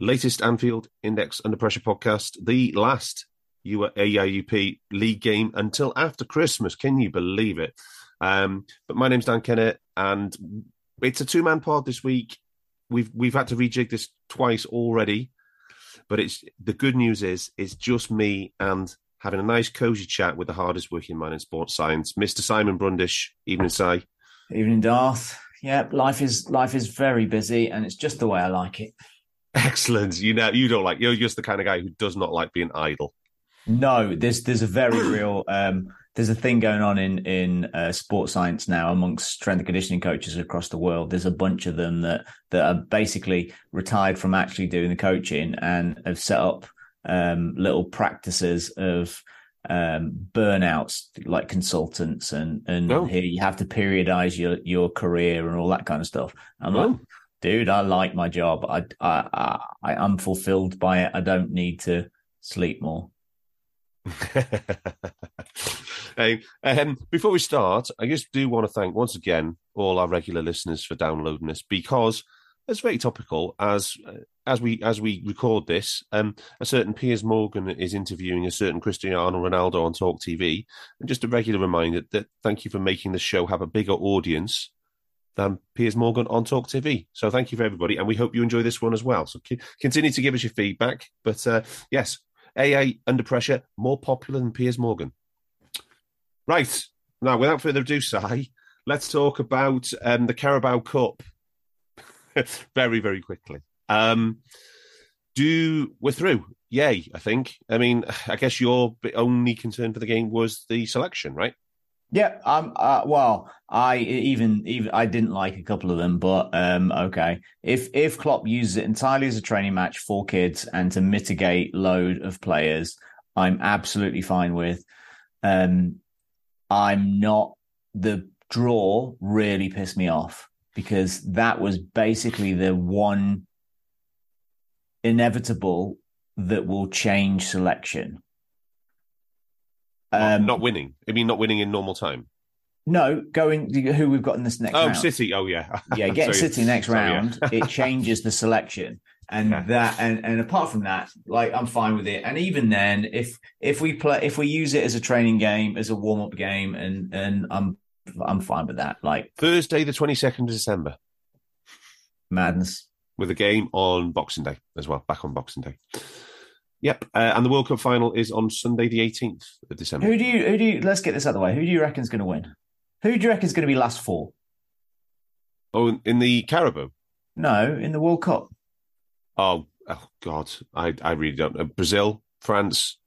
latest Anfield Index Under Pressure podcast, the last AIUP league game until after Christmas. Can you believe it? Um, but my name's Dan Kennett, and it's a two man pod this week. We've we've had to rejig this twice already, but it's the good news is it's just me and having a nice cozy chat with the hardest working man in sports science, Mr. Simon Brundish. Evening, Si. Evening, Darth. Yeah, life is life is very busy, and it's just the way I like it. Excellent. You know, you don't like. You're just the kind of guy who does not like being idle. No, there's there's a very real um, there's a thing going on in in uh, sports science now amongst strength and conditioning coaches across the world. There's a bunch of them that that are basically retired from actually doing the coaching and have set up um, little practices of um, burnouts like consultants and and oh. here you have to periodize your your career and all that kind of stuff. I'm oh. like, dude, I like my job. I I I I'm fulfilled by it. I don't need to sleep more. hey, um, before we start, I just do want to thank once again all our regular listeners for downloading this because it's very topical as as we as we record this. Um, a certain Piers Morgan is interviewing a certain Cristiano Ronaldo on Talk TV, and just a regular reminder that thank you for making the show have a bigger audience than Piers Morgan on Talk TV. So thank you for everybody, and we hope you enjoy this one as well. So continue to give us your feedback. But uh, yes, AA under pressure, more popular than Piers Morgan. Right. Now, without further ado, Si, let's talk about um, the Carabao Cup very, very quickly. Um, do we're through? Yay! I think. I mean, I guess your only concern for the game was the selection, right? Yeah, um, uh, well, I even even I didn't like a couple of them, but um, okay. If if Klopp uses it entirely as a training match for kids and to mitigate load of players, I'm absolutely fine with. Um, I'm not the draw really pissed me off because that was basically the one inevitable that will change selection. Um, not winning. I mean, not winning in normal time. No, going who we've got in this next. Oh, round. City. Oh, yeah. yeah, getting City next Sorry, round. Yeah. it changes the selection, and yeah. that, and and apart from that, like I'm fine with it. And even then, if if we play, if we use it as a training game, as a warm up game, and and I'm I'm fine with that. Like Thursday, the 22nd of December. Madness. With a game on Boxing Day as well, back on Boxing Day. Yep, uh, and the World Cup final is on Sunday, the eighteenth of December. Who do you? Who do you? Let's get this out of the way. Who do you reckon is going to win? Who do you reckon is going to be last four? Oh, in the Carabao? No, in the World Cup. Oh, oh God, I I really don't know. Brazil, France,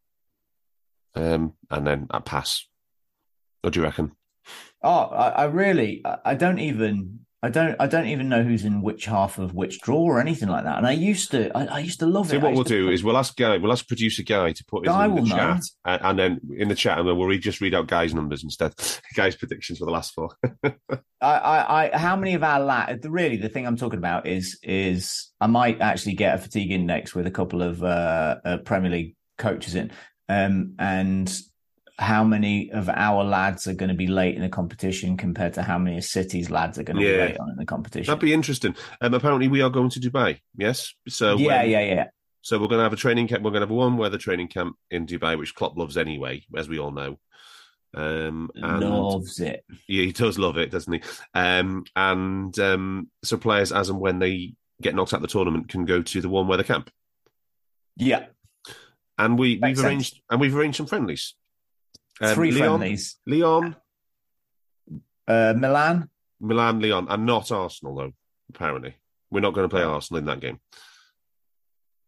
um, and then I pass. What do you reckon? Oh, I, I really, I don't even I don't I don't even know who's in which half of which draw or anything like that. And I used to I, I used to love it. See, it. what we'll do is we'll ask Guy, we'll ask producer Guy to put his in the chat, and, and, then in the chat, and then we'll just read out Guy's numbers instead. Guy's predictions for the last four. I, I, I, how many of our lad? Really, the thing I'm talking about is is I might actually get a fatigue index with a couple of uh, uh, Premier League coaches in, um, and how many of our lads are going to be late in the competition compared to how many of City's lads are going to yeah. be late on in the competition. That'd be interesting. Um, apparently, we are going to Dubai. Yes, so yeah, yeah, yeah. So we're going to have a training camp. We're going to have a one weather training camp in Dubai, which Klopp loves anyway, as we all know. Um, and, loves it. Yeah, he does love it, doesn't he? Um, and um, so players, as and when they get knocked out of the tournament, can go to the warm weather camp. Yeah. and we Makes we've sense. arranged and we've arranged some friendlies. Um, Three Lyon, friendlies. Lyon, Uh, Milan. Milan, Lyon, and not Arsenal though. Apparently, we're not going to play Arsenal in that game.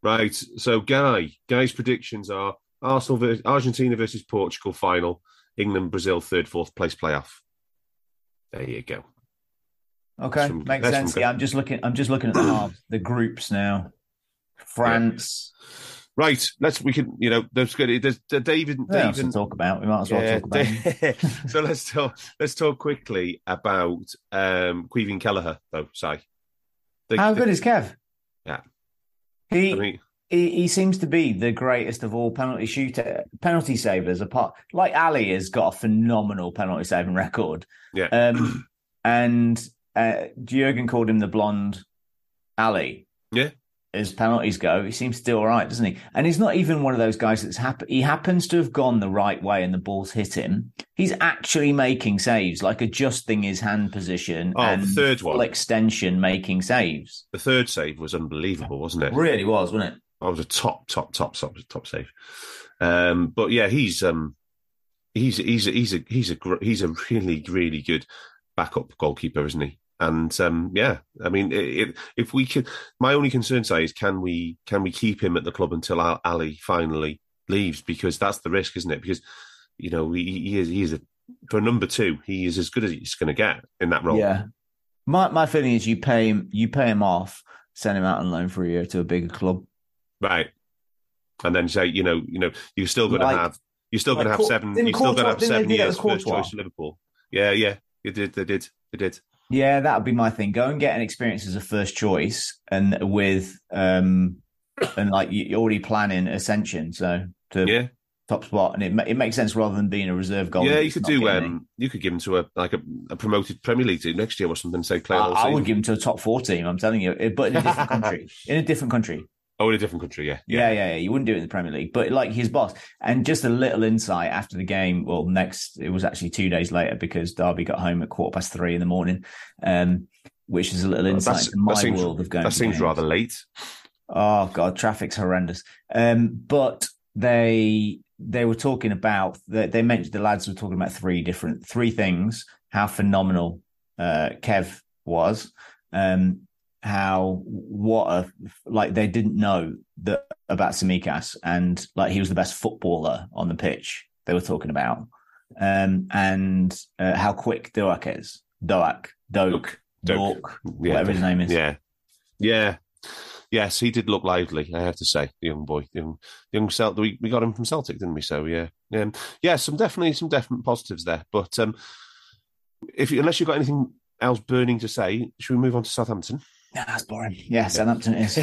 Right. So, Guy, Guy's predictions are Arsenal, versus, Argentina versus Portugal final, England, Brazil third, fourth place playoff. There you go. Okay, from- makes sense. from- Yeah, I'm just looking. I'm just looking at the the groups now. France. Right. Let's. We can. You know. There's good. There's, there's David. What else to talk about? We might as well Yeah, talk about. so let's talk. Let's talk quickly about um Caoimhin Kelleher, though. Si. The- How the- good is Kev? Yeah. He, I mean, he he seems to be the greatest of all penalty shooter penalty savers. Apart, like Ali has got a phenomenal penalty saving record. yeah. Um, and uh, Jurgen called him the blonde Ali. Yeah. As penalties go, he seems to do all right, doesn't he? And he's not even one of those guys that's happen. He happens to have gone the right way, and the ball's hit him. He's actually making saves, like adjusting his hand position Oh, the and third full one. extension, making saves. the third save was unbelievable, wasn't it? it Really was, wasn't it? That was a top, top, top, top, top save. Um, but yeah, he's um, he's he's a, he's a he's a he's a really really good backup goalkeeper, isn't he? And um, yeah, I mean, it, if we could, my only concern say is can we can we keep him at the club until Al- Ali finally leaves? Because that's the risk, isn't it? Because you know he, he is he is a for number two, he is as good as he's going to get in that role. Yeah. My my feeling is you pay him you pay him off, send him out on loan for a year to a bigger club. Right. And then say, you know, you know, you're still going to have, you're still like going to have seven, you're still going to have seven years first choice Liverpool. Yeah, yeah, they did, they did, they did. Yeah, that would be my thing. Go and get an experience as a first choice, and with um, and like you're already planning ascension, so to Yeah, top spot, and it it makes sense rather than being a reserve goal. yeah. You could do, um, you could give him to a like a, a promoted Premier League team next year or something. Say play I, I would give him to a top four team. I'm telling you, but in a different country. In a different country. Oh, in a different country, yeah, Yeah, yeah, yeah. You wouldn't do it in the Premier League, but like his boss. And just a little insight after the game. Well, next it was actually two days later because Derby got home at quarter past three in the morning, um, which is a little insight that's- my seems- world of going. That seems games. rather late. Oh god, traffic's horrendous. Um, but they they were talking about they, they mentioned the lads were talking about three different three things: how phenomenal uh, Kev was, um, how what a like they didn't know that about Tsimikas, and like he was the best footballer on the pitch. They were talking about, um, and uh, how quick Doak is. Doak, Doak, Doak. Yeah, whatever his name is. Yeah, yeah, yes. He did look lively. I have to say, the young boy, the young, the young Celtic. We, we got him from Celtic, didn't we? So yeah, yeah, yeah. Some definitely some definite positives there. But um, if you, unless you've got anything else burning to say, should we move on to Southampton? Nah, that's boring. Yeah, Southampton is.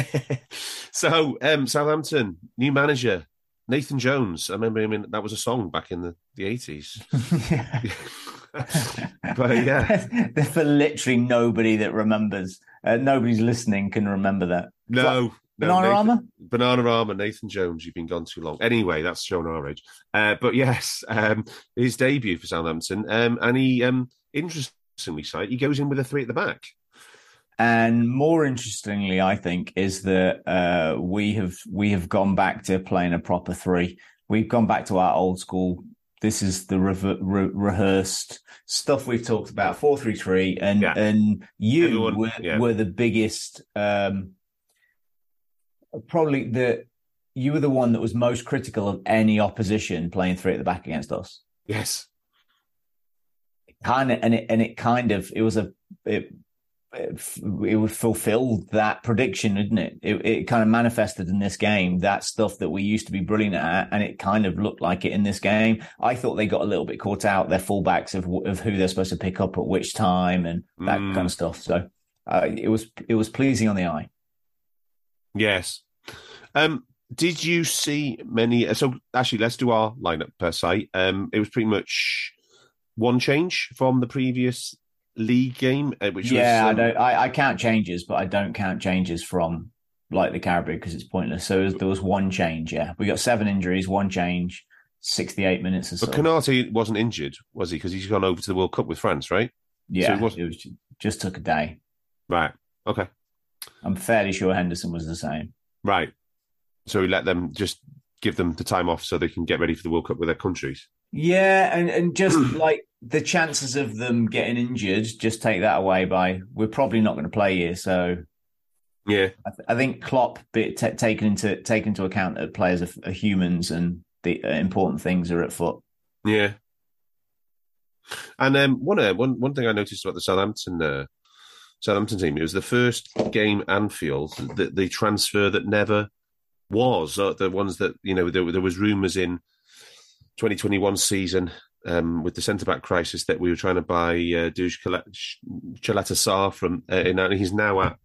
so um, Southampton new manager Nathan Jones. I remember him. In, that was a song back in the the eighties. but uh, yeah, For literally nobody that remembers, uh, nobody's listening can remember that. no. No, Bananarama? Banana Armour, Nathan Jones, you've been gone too long. Anyway, that's showing our age. Uh, but yes, um, his debut for Southampton, um, and he, um, interestingly, he goes in with a three at the back. And more interestingly, I think, is that uh, we have we have gone back to playing a proper three. We've gone back to our old school. This is the rever- re- rehearsed stuff we've talked about four three three, and Yeah. and you Everyone- were, yeah. were the biggest. Um, probably the you were the one that was most critical of any opposition playing three at the back against us. Yes. kind of and it and it kind of it was a it it, it would fulfill that prediction didn't it? it it kind of manifested in this game that stuff that we used to be brilliant at and it kind of looked like it in this game i thought they got a little bit caught out their fullbacks of of who they're supposed to pick up at which time and that Mm. kind of stuff so uh, it was it was pleasing on the eye Yes. Um, did you see many? So actually, let's do our lineup per se. Um, it was pretty much one change from the previous league game, uh, which yeah was i um, don't I, I count changes but i don't count changes from like the Carabao because it's pointless so there was, there was one change yeah we got seven injuries one change 68 minutes or so But Konate wasn't injured, was he? Because he's gone over to the World Cup with France, right? yeah it was- it was just took a day Right. Okay. i'm fairly sure henderson was the same Right. So he let them just give them the time off so they can get ready for the World Cup with their countries. Yeah, and, and just like the chances of them getting injured, just take that away by we're probably not going to play here. So yeah, I, th- I think Klopp bit t- taken into taken into account that players are, are humans and the uh, important things are at foot. Yeah, and um, one uh, one one thing I noticed about the Southampton uh, Southampton team it was the first game Anfield the, the transfer that never was uh, the ones that you know there, there was rumours in 2021 season um, with the centre back crisis that we were trying to buy uh, Duj Caleta-Car from, uh, and he's now at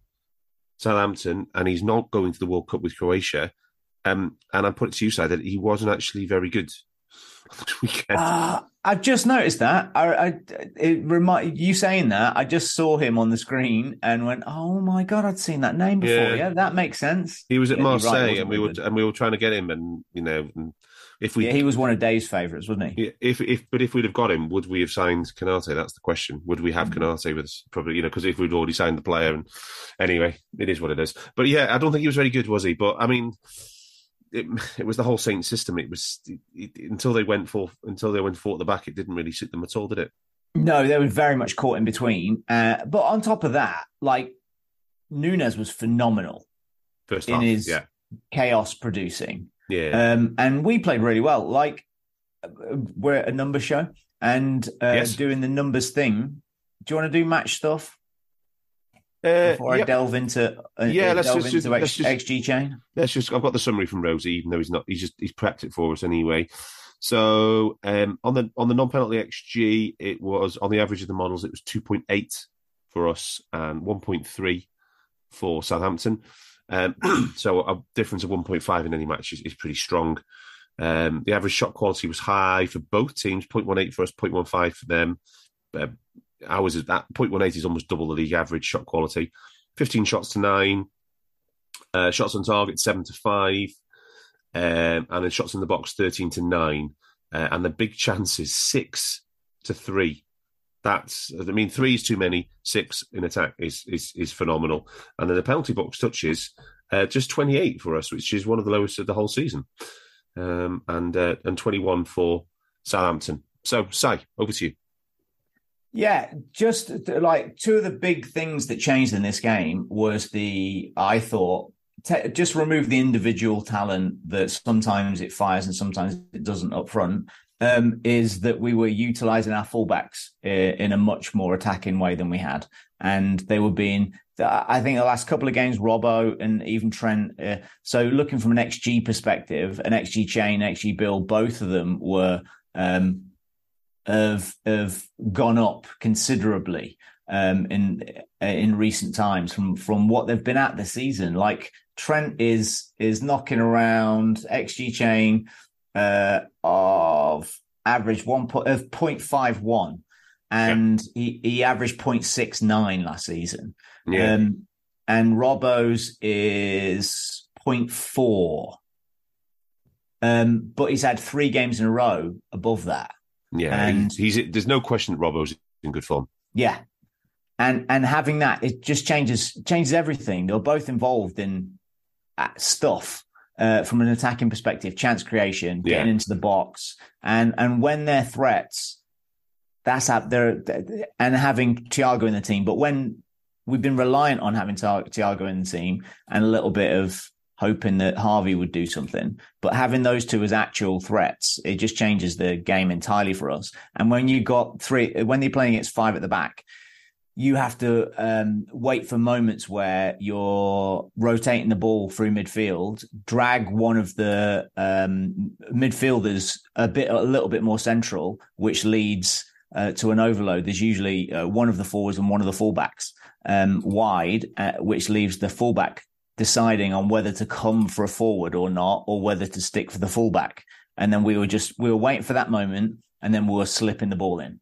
Southampton and he's not going to the World Cup with Croatia. Um, and I put it to you, side that he wasn't actually very good weekend. Uh, I've just noticed that. I, I it remind you saying that. I just saw him on the screen and went, "Oh my god, I'd seen that name before." Yeah, yeah that makes sense. He was at Marseille, right, and we were and we were trying to get him, and you know, if we, yeah, he was one of Dave's favourites, wasn't he? If if but if we'd have got him, would we have signed Konate? That's the question. Would we have mm. Konate with us? Probably, you know, because if we'd already signed the player, and anyway, it is what it is. But yeah, I don't think he was very good, was he? But I mean it, it was the whole Saint system. It was it, it, until they went for until they went for the back. It didn't really suit them at all, did it? No, they were very much caught in between. Uh, but on top of that, like Nunez was phenomenal First in half, his yeah. chaos producing. Yeah, um, and we played really well. Like we're a number show and uh, yes. doing the numbers thing. Do you want to do match stuff? Uh, Before I delve into uh, yeah, let's just, into let's X, just, XG chain. Let's just. I've got the summary from Rhodesy, even though he's not. He's just he's prepped it for us anyway. So um, on the on the non penalty XG, it was on the average of the models, it was two point eight for us and one point three for Southampton. Um, so a difference of one point five in any match is, is pretty strong. Um, the average shot quality was high for both teams, 0.18 for us, 0.15 for them. Uh, ours is that 0.18 is almost double the league average shot quality. 15 shots to nine, uh, shots on target seven to five, um, and then shots in the box 13 to nine, uh, and the big chances six to three. That's I mean three is too many. Six in attack is is is phenomenal, and then the penalty box touches uh, just 28 for us, which is one of the lowest of the whole season, um, and uh, and 21 for Southampton. So, Si, over to you. Yeah, just like two of the big things that changed in this game was the I thought te- just remove the individual talent that sometimes it fires and sometimes it doesn't up front. Um, is that we were utilizing our fullbacks uh, in a much more attacking way than we had, and they were being. I think the last couple of games, Robbo and even Trent. Uh, so looking from an XG perspective, an XG chain, XG build, both of them were um, have have gone up considerably um, in in recent times from from what they've been at this season. Like Trent is is knocking around XG chain uh, of average one point of 0.51 and he, he averaged 0.69 last season. Yeah. Um, and Robbo's is 0.4. Um, but he's had three games in a row above that. Yeah, and he's, he's there's no question that Robbo's in good form. Yeah, and and having that it just changes changes everything. They're both involved in uh, stuff uh, from an attacking perspective, chance creation, getting into the box, and and when they're threats, that's up there, and having Thiago in the team. But when we've been reliant on having Thiago in the team and a little bit of hoping that Harvey would do something. But having those two as actual threats, it just changes the game entirely for us. And when you got three, when they're playing against five at the back, you have to um, wait for moments where you're rotating the ball through midfield, drag one of the um, midfielders a bit, a little bit more central, which leads uh, to an overload. There's usually uh, one of the forwards and one of the fullbacks um, wide, uh, which leaves the fullback deciding on whether to come for a forward or not, or whether to stick for the fullback. And then we were just we were waiting for that moment, and then we were slipping the ball in.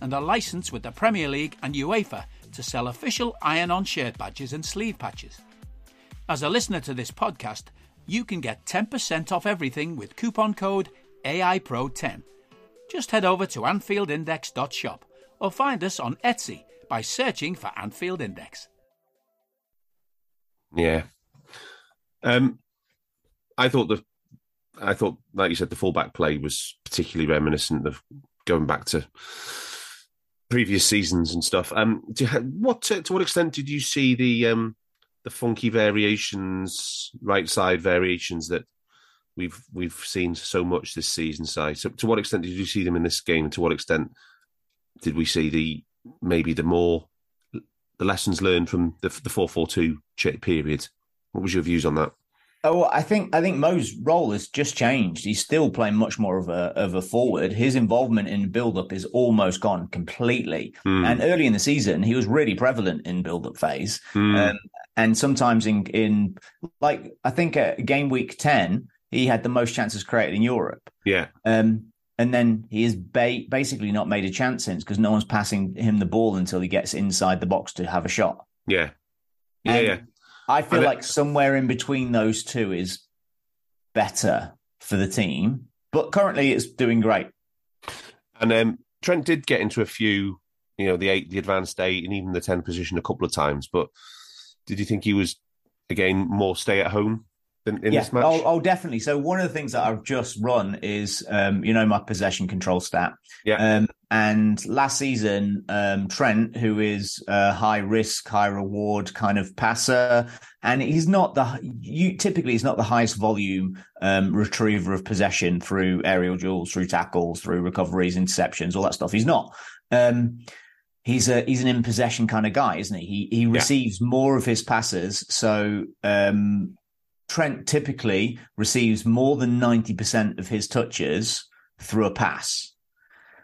and are licensed with the Premier League and UEFA to sell official iron on shirt badges and sleeve patches. As a listener to this podcast, you can get 10% off everything with coupon code AIPRO10. Just head over to AnfieldIndex.shop or find us on Etsy by searching for Anfield Index. Yeah. Um, I thought the, I thought, like you said, the fullback play was particularly reminiscent of going back to previous seasons and stuff. Um, you, what to, to what extent did you see the um the funky variations, right side variations that we've we've seen so much this season? Si, so to what extent did you see them in this game? And to what extent did we see the maybe the more the lessons learned from the the four four two period? What was your views on that? Oh, I think I think Mo's role has just changed. He's still playing much more of a of a forward. His involvement in build up is almost gone completely. Mm. And early in the season, he was really prevalent in build up phase. Mm. Um, and sometimes in in like I think at game week ten, he had the most chances created in Europe. Yeah. Um, and then he has ba- basically not made a chance since because no one's passing him the ball until he gets inside the box to have a shot. Yeah. Yeah, and yeah. I feel like somewhere in between those two is better for the team, but currently it's doing great. And um, Trent did get into a few, you know, the eight, the advanced eight, and even the ten position a couple of times. But did you think he was again more stay at home in, in yeah. this match? Oh, oh, definitely. So one of the things that I've just run is, um, you know, my possession control stat. Yeah. Um, and last season, um, Trent, who is a high risk, high reward kind of passer, and he's not the you typically he's not the highest volume um, retriever of possession through aerial duels, through tackles, through recoveries, interceptions, all that stuff. He's not. Um, he's a he's an in possession kind of guy, isn't he? He he receives yeah. more of his passes, so um, Trent typically receives more than 90% of his touches through a pass.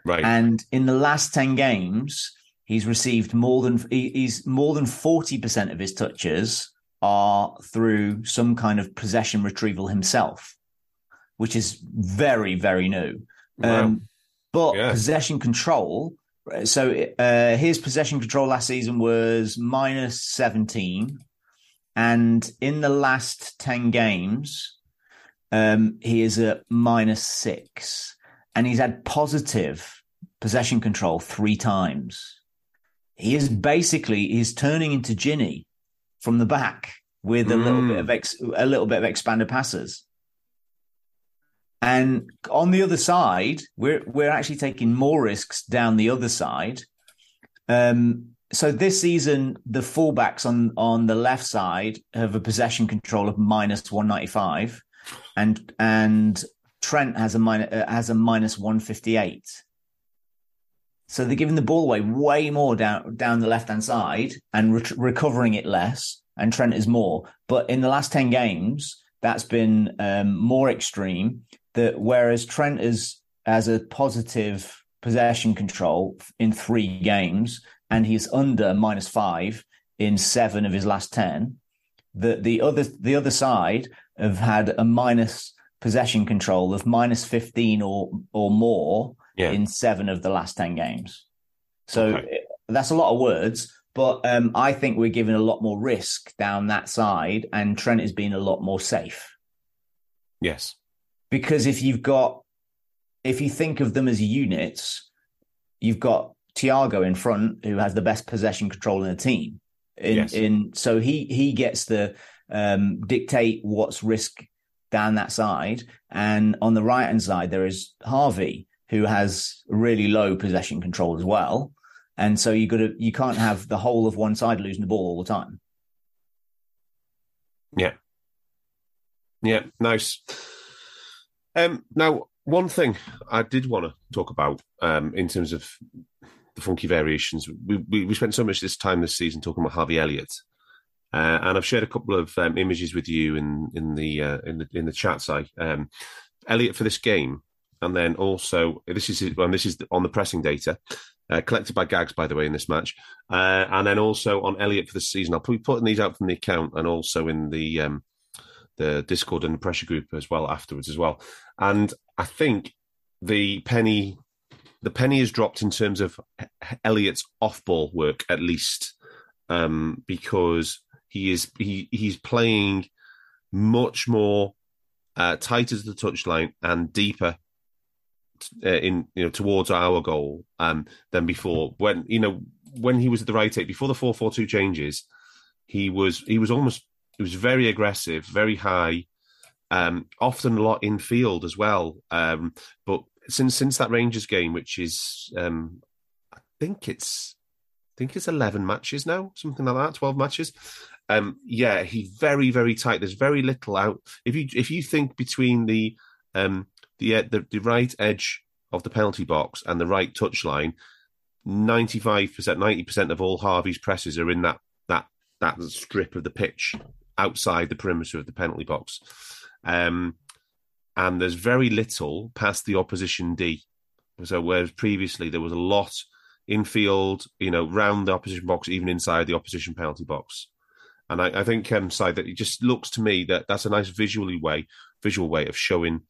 Right. And in the last 10 games, he's received more than he's more than 40% of his touches are through some kind of possession retrieval himself, which is very, very new. Wow. Um, but yeah. possession control. So uh, his possession control last season was minus 17 and in the last 10 games, um, he is at minus six. And he's had positive possession control three times. He is basically he's turning into Gini from the back with a mm. little bit of ex, a little bit of expanded passes. And on the other side, we're we're actually taking more risks down the other side. Um, so this season, the fullbacks on on the left side have a possession control of minus one ninety five, and and Trent has a minus uh, has a minus one fifty eight. So they're giving the ball away way more down down the left hand side and re- recovering it less, and Trent is more. But in the last ten games, that's been um, more extreme. That whereas Trent is as a positive possession control in three games, and he's under minus five in seven of his last ten. The the other the other side have had a minus possession control of minus fifteen or or more yeah. in seven of the last ten games. So okay. that's a lot of words, but um, I think we're giving a lot more risk down that side, and Trent is being a lot more safe. Yes, because if you've got if you think of them as units, you've got Thiago in front, who has the best possession control in the team. In, yes. in so he he gets to um, dictate what's risk down that side, and on the right hand side there is Harvey, who has really low possession control as well, and so you got to you can't have the whole of one side losing the ball all the time. Yeah, yeah, nice. Um, now, one thing I did want to talk about um, in terms of the funky variations. We, we, we spent so much this time this season talking about Harvey Elliott, uh, and I've shared a couple of um, images with you in in the uh, in the in the chat site. Um, Elliott for this game, and then also this is well, this is on the pressing data. uh, collected by Gags, by the way, in this match. Uh, and then also on Elliott for the season. I'll be putting these out from the account and also in the um, the Discord and the pressure group as well afterwards as well. And I think the penny the penny is dropped in terms of Elliott's off ball work at least um, because he is he he's playing much more uh, tighter to the touchline and deeper uh, in you know towards our goal um, than before. When you know when he was at the right eight before the four four two changes, he was he was almost he was very aggressive, very high, um, often a lot in field as well. Um, but since since that Rangers game, which is um, I think it's I think it's eleven matches now, something like that, twelve matches. Um, yeah, he's very very tight. There's very little out. If you if you think between the um, the, uh, the the right edge of the penalty box and the right touch line, ninety five percent, ninety percent of all Harvey's presses are in that that that strip of the pitch outside the perimeter of the penalty box. Um, and there's very little past the opposition D. So whereas previously there was a lot infield, you know, round the opposition box, even inside the opposition penalty box. And I, I think um, side that it just looks to me that that's a nice visually way, visual way of showing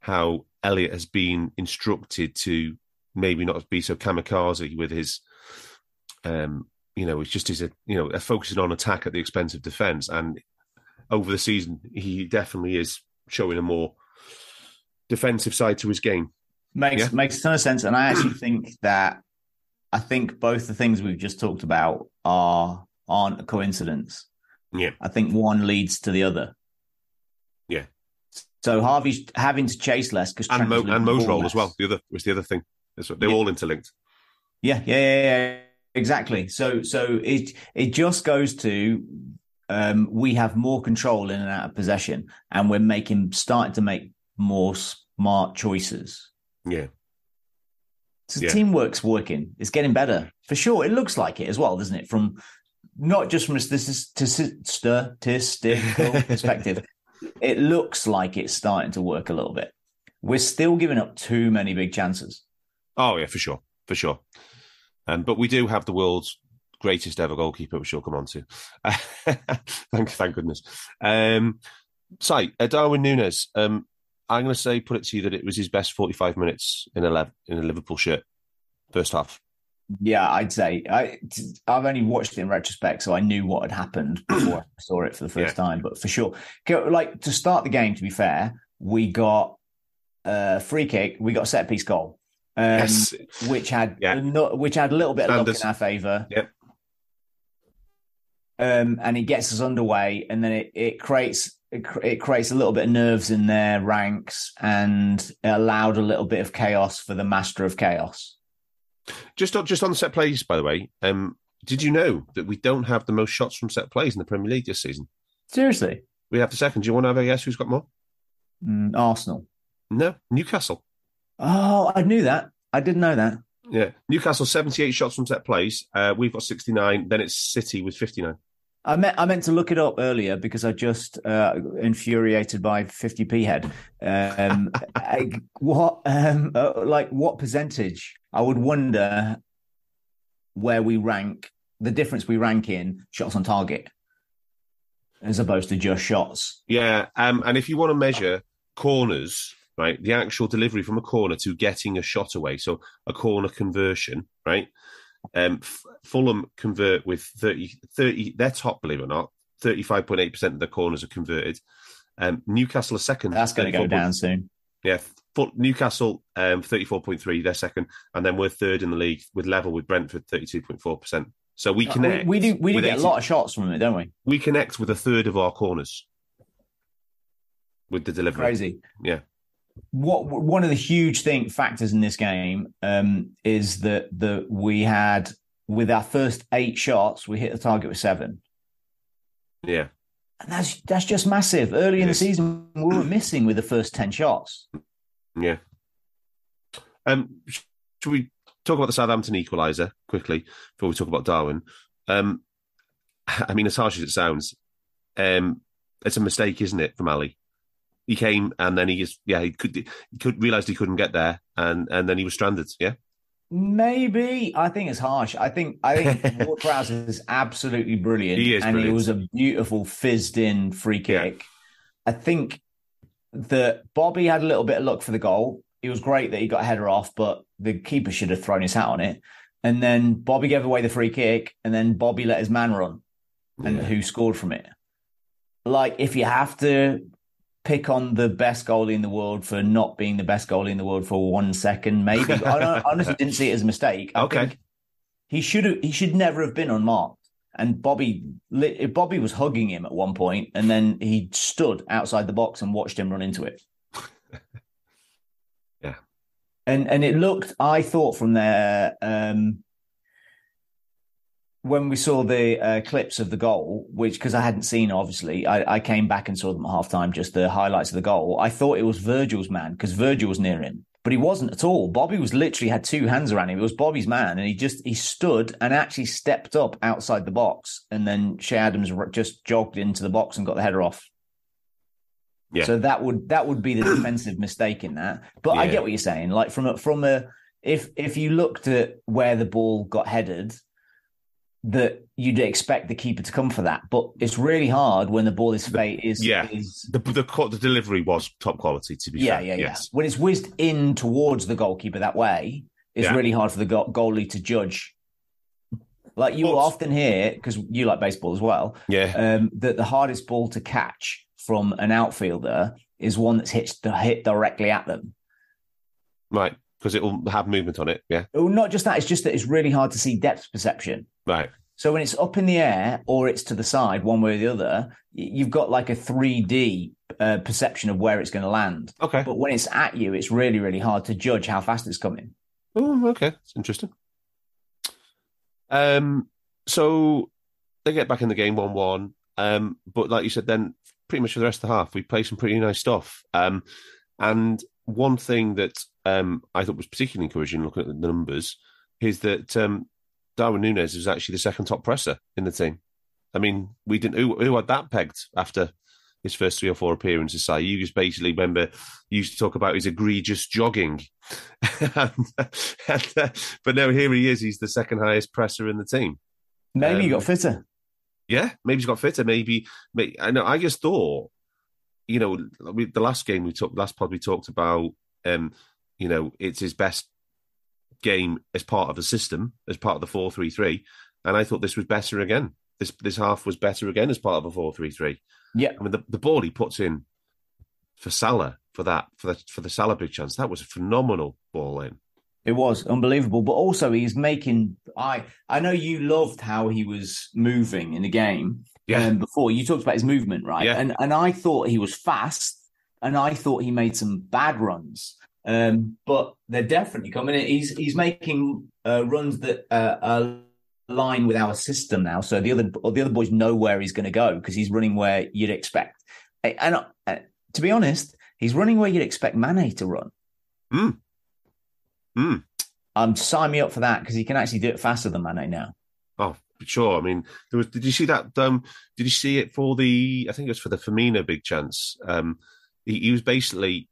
how Elliott has been instructed to maybe not be so kamikaze with his, um, you know, it's just his, you know, focusing on attack at the expense of defence. And over the season, he definitely is showing a more defensive side to his game. Makes yeah? makes a ton of sense, and I actually think that I think both the things we've just talked about are aren't a coincidence. Yeah, I think one leads to the other. Yeah. So Harvey's having to chase less because and, Mo, and Mo's role less. as well. The other was the other thing. They're yeah. all interlinked. Yeah, yeah, yeah, yeah, exactly. So so it it just goes to um, we have more control in and out of possession, and we're making starting to make more smart choices. Yeah. So yeah. teamwork's working. It's getting better for sure. It looks like it as well, doesn't it? From not just from a statistical perspective, it looks like it's starting to work a little bit. We're still giving up too many big chances. Oh yeah, for sure, for sure. Um, but we do have the world's greatest ever goalkeeper, which you'll come on to. thank, thank goodness. Um, so, uh, Darwin Nunez. um, I'm going to say, put it to you that it was his best 45 minutes in a in a Liverpool shirt, first half. Yeah, I'd say I I've only watched it in retrospect, so I knew what had happened before I saw it for the first yeah. time. But for sure, like to start the game, to be fair, we got a free kick, we got a set piece goal, um, yes. which had yeah. which had a little bit of luck in our favour. Yep. Um, and it gets us underway, and then it, it creates it, it creates a little bit of nerves in their ranks and it allowed a little bit of chaos for the master of chaos. Just on, just on the set plays, by the way, um, did you know that we don't have the most shots from set plays in the Premier League this season? Seriously, we have the second. Do you want to have a guess who's got more? Mm, Arsenal. No, Newcastle. Oh, I knew that. I didn't know that. Yeah, Newcastle seventy-eight shots from set plays. Uh, we've got sixty-nine. Then it's City with fifty-nine. I meant I meant to look it up earlier because I just uh, infuriated by 50p head. Um, I, what um, uh, like what percentage? I would wonder where we rank the difference we rank in shots on target as opposed to just shots. Yeah, um, and if you want to measure corners, right, the actual delivery from a corner to getting a shot away, so a corner conversion, right um, Fulham convert with 30, 30, their top, believe it or not, 35.8% of the corners are converted. Um, Newcastle are second. That's going to go down soon. Yeah. Newcastle, um, 34.3, they're second. And then we're third in the league with level with Brentford, 32.4%. So we uh, connect. We, we do, we do get 80, a lot of shots from it, don't we? We connect with a third of our corners with the delivery. Crazy. Yeah what one of the huge thing factors in this game um, is that that we had with our first eight shots, we hit the target with seven. Yeah, and that's that's just massive. Early in the season, we were missing with the first ten shots. Yeah. Um, should we talk about the Southampton equaliser quickly before we talk about Darwin? Um, I mean, as harsh as it sounds, um, it's a mistake, isn't it, from Ali? He came and then he just yeah he could he could realized he couldn't get there and and then he was stranded. Yeah. Maybe I think it's harsh. I think I think Ward is absolutely brilliant, He is and brilliant. it was a beautiful fizzed in free Yeah. kick. I think that Bobby had a little bit of luck for the goal. It was great that he got a header off, but the keeper should have thrown his hat on it. And then Bobby gave away the free kick, and then Bobby let his man run, and Yeah. who scored from it. Like if you have to pick on the best goalie in the world for not being the best goalie in the world for one second, maybe. I honestly didn't see it as a mistake. I Okay. he should have. He should never have been unmarked. And Bobby, Bobby was hugging him at one point, and then he stood outside the box and watched him run into it. Yeah. and and it looked. I thought from there. Um, when we saw the uh, clips of the goal, which because I hadn't seen, obviously, I, I came back and saw them at halftime, just the highlights of the goal. I thought it was Virgil's man because Virgil was near him, but he wasn't at all. Bobby was literally had two hands around him. It was Bobby's man, and he just he stood and actually stepped up outside the box, and then Che Adams just jogged into the box and got the header off. Yeah. So that would that would be the defensive mistake in that. But I get what you're saying. Like from a from a if if you looked at where the ball got headed, that you'd expect the keeper to come for that. But it's really hard when the ball is fate is yeah. is The, the the delivery was top quality. To be yeah fair, yeah yeah. yes. When it's whizzed in towards the goalkeeper that way, it's Yeah. really hard for the go- goalie to judge. Like you will But- often hear because you like baseball as well Yeah, um, that the hardest ball to catch from an outfielder is one that's hit hit directly at them. right. Because it will have movement on it. Yeah, Oh, not just that; it's just that it's really hard to see depth perception. right. So when it's up in the air or it's to the side, one way or the other, you've got like a 3D uh, perception of where it's going to land. Okay. But when it's at you, it's really, really hard to judge how fast it's coming. Oh, okay. It's interesting. Um, so they get back in the game one one. Um, but like you said, then pretty much for the rest of the half, we play some pretty nice stuff. Um, and one thing that um I thought was particularly encouraging, looking at the numbers, is that um Darwin Nunez was actually the second top presser in the team. I mean, we didn't who, who had that pegged after his first three or four appearances. Say you just basically remember you used to talk about his egregious jogging, and, and, uh, but now here he is. He's the second highest presser in the team. Maybe Um, got fitter. Yeah, maybe he's got fitter. Maybe, maybe I know. I just thought, you know, we, the last game we took, last pod we talked about, um, you know, it's his best game as part of the system, as part of the four three three, and I thought this was better again. This this half was better again as part of a four three three. Yeah. I mean, the, the ball he puts in for Salah for that for the for the Salah big chance that was a phenomenal ball in. It was unbelievable, but also he's making. I I know you loved how he was moving in the game. Yeah. Um, before you talked about his movement, right? Yeah. And and I thought he was fast, and I thought he made some bad runs. Um, but they're definitely coming. in. He's he's making uh, runs that uh, align with our system now. So the other the other boys know where he's going to go because he's running where you'd expect. And uh, to be honest, he's running where you'd expect Mane to run. Mm. Mm. Um, sign me up for that because he can actually do it faster than Mane now. Oh, sure. I mean, there was. Did you see that? Um, did you see it for the? I think it was for the Firmino big chance. Um, he, he was basically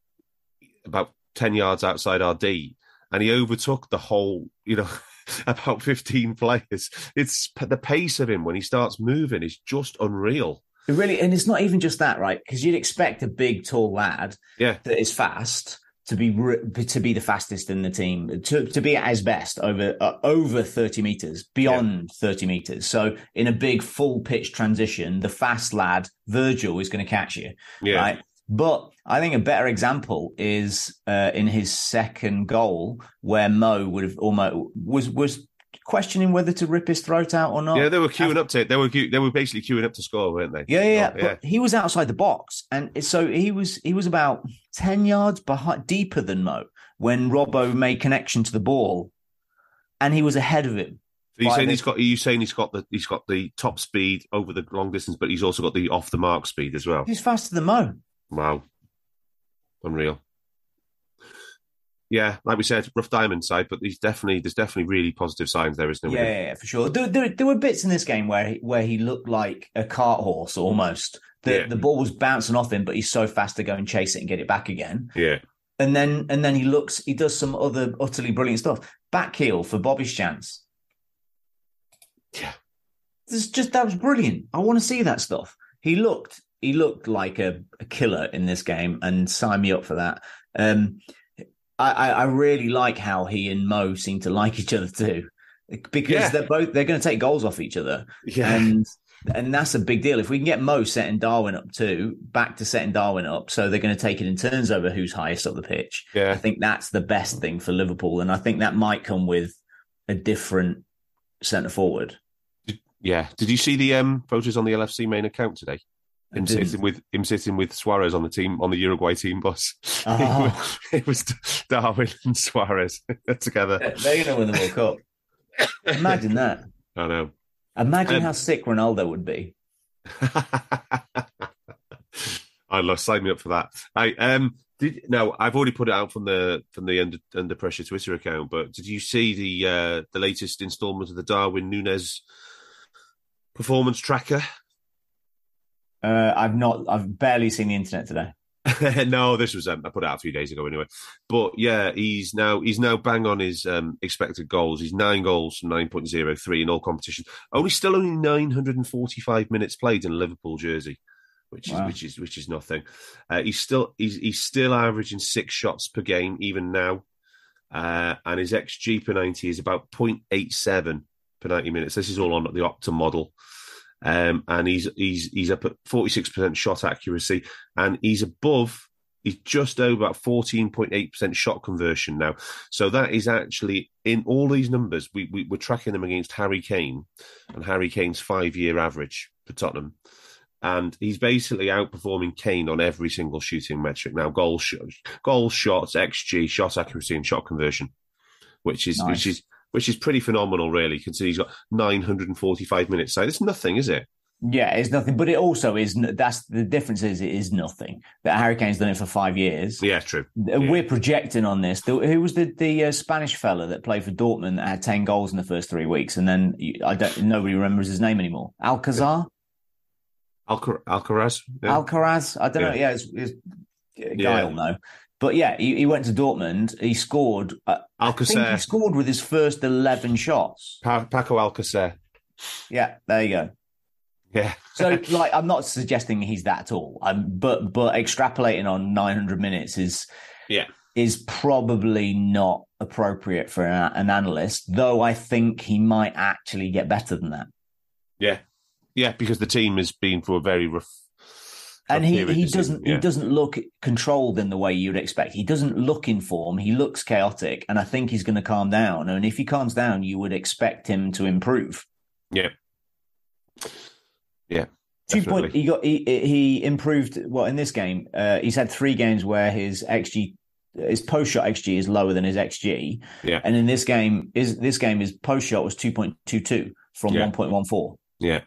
about ten yards outside RD, and he overtook the whole. You know, about fifteen players. It's the pace of him when he starts moving is just unreal. It really, and it's not even just that, right? Because you'd expect a big, tall lad Yeah, that is fast to be to be the fastest in the team, to to be at his best over uh, over thirty meters, beyond thirty meters. So in a big full pitch transition, the fast lad Virgil is going to catch you, yeah, right? But I think a better example is uh, in his second goal, where Mo would have almost was was questioning whether to rip his throat out or not. yeah. They were queuing up to it. They were they were basically queuing up to score, weren't they? Yeah, yeah. Oh, yeah. But he was outside the box, and so he was he was about ten yards behind, deeper than Mo when Robbo made connection to the ball, and he was ahead of him. So you saying the- he's got? Are you saying he's got the he's got the top speed over the long distance, but he's also got the off the mark speed as well. He's faster than Mo. Wow, unreal. Yeah, like we said, rough diamond side, but he's definitely there's definitely really positive signs there, isn't there? yeah, yeah, for sure. There, there, there were bits in this game where he, where he looked like a cart horse almost. The Yeah. the ball was bouncing off him, but he's so fast to go and chase it and get it back again. Yeah, and then and then he looks, he does some other utterly brilliant stuff. Back heel for Bobby's chance. Yeah. This just that was brilliant. I want to see that stuff. He looked he looked like a, a killer in this game, and sign me up for that. Um, I, I really like how he and Mo seem to like each other too, because Yeah. they're both they're going to take goals off each other, Yeah. and and that's a big deal. If we can get Mo setting Darwin up too, back to setting Darwin up, so they're going to take it in turns over who's highest up the pitch. I think that's the best thing for Liverpool, and I think that might come with a different centre forward. Yeah. Did you see the um, photos on the LFC main account today? I Him sitting with him sitting with Suarez on the team on the Uruguay team bus. Oh. it was Darwin and Suarez together. They're going to win the World Cup. Imagine that. I know. Imagine Um, how sick Ronaldo would be. I love sign me up for that. I um did now I've already put it out from the from the under under pressure Twitter account, but did you see the uh the latest instalment of the Darwin Nunez performance tracker? Uh, I've not. I've barely seen the internet today. no, this was um, I put it out a few days ago anyway. But yeah, he's now he's now bang on his um, expected goals. He's nine goals from nine point zero three in all competitions. Only still only nine hundred and forty five minutes played in a Liverpool jersey, which is which is which is nothing. Uh, he's still he's he's still averaging six shots per game even now, uh, and his xG per ninety is about 0.87 per ninety minutes. This is all on the Opta model. Um, and he's he's he's up at forty six percent shot accuracy, and he's above. He's just over about fourteen point eight percent shot conversion now. So that is actually in all these numbers. We, we we're tracking them against Harry Kane and Harry Kane's five year average for Tottenham, and he's basically outperforming Kane on every single shooting metric now: goal sh- goal shots, xG, shot accuracy, and shot conversion, which is Nice. which is which is pretty phenomenal, really. Considering he's got nine hundred and forty five minutes. So it's nothing, is it? Yeah, it's nothing. But it also is. That's the difference. Is it is nothing. That Harry Kane's done it for five years. Yeah, true. Uh, We're projecting on this. Who was the the uh, Spanish fella that played for Dortmund that had ten goals in the first three weeks, and then I don't. Nobody remembers his name anymore. Alcazar, Alcar- Alcaraz. Yeah. Alcaraz. I don't know. Yeah. Yeah, it's, it's guy Yeah. will know. But yeah, he, he went to Dortmund. He scored. Uh, I think he Alcacer. scored with his first eleven shots. Pa- Paco Alcacer. Yeah, there you go. Yeah. So, like, I'm not suggesting he's that at all. Um, but but extrapolating on 900 minutes is Yeah. is probably not appropriate for an, an analyst. Though I think he might actually get better than that. Yeah. Yeah, because the team has been for a very rough. And he, he doesn't Yeah. he doesn't look controlled in the way you'd expect. He doesn't look in form. He looks chaotic, and I think he's going to calm down. And if he calms down, you would expect him to improve. Yeah. Yeah. Two point. He got he he improved. Well, in this game, uh, he's had three games where his xG, his post shot xG is lower than his xG. Yeah. And in this game, is this game his post shot was two point two two from Yeah. one point one four. Yeah.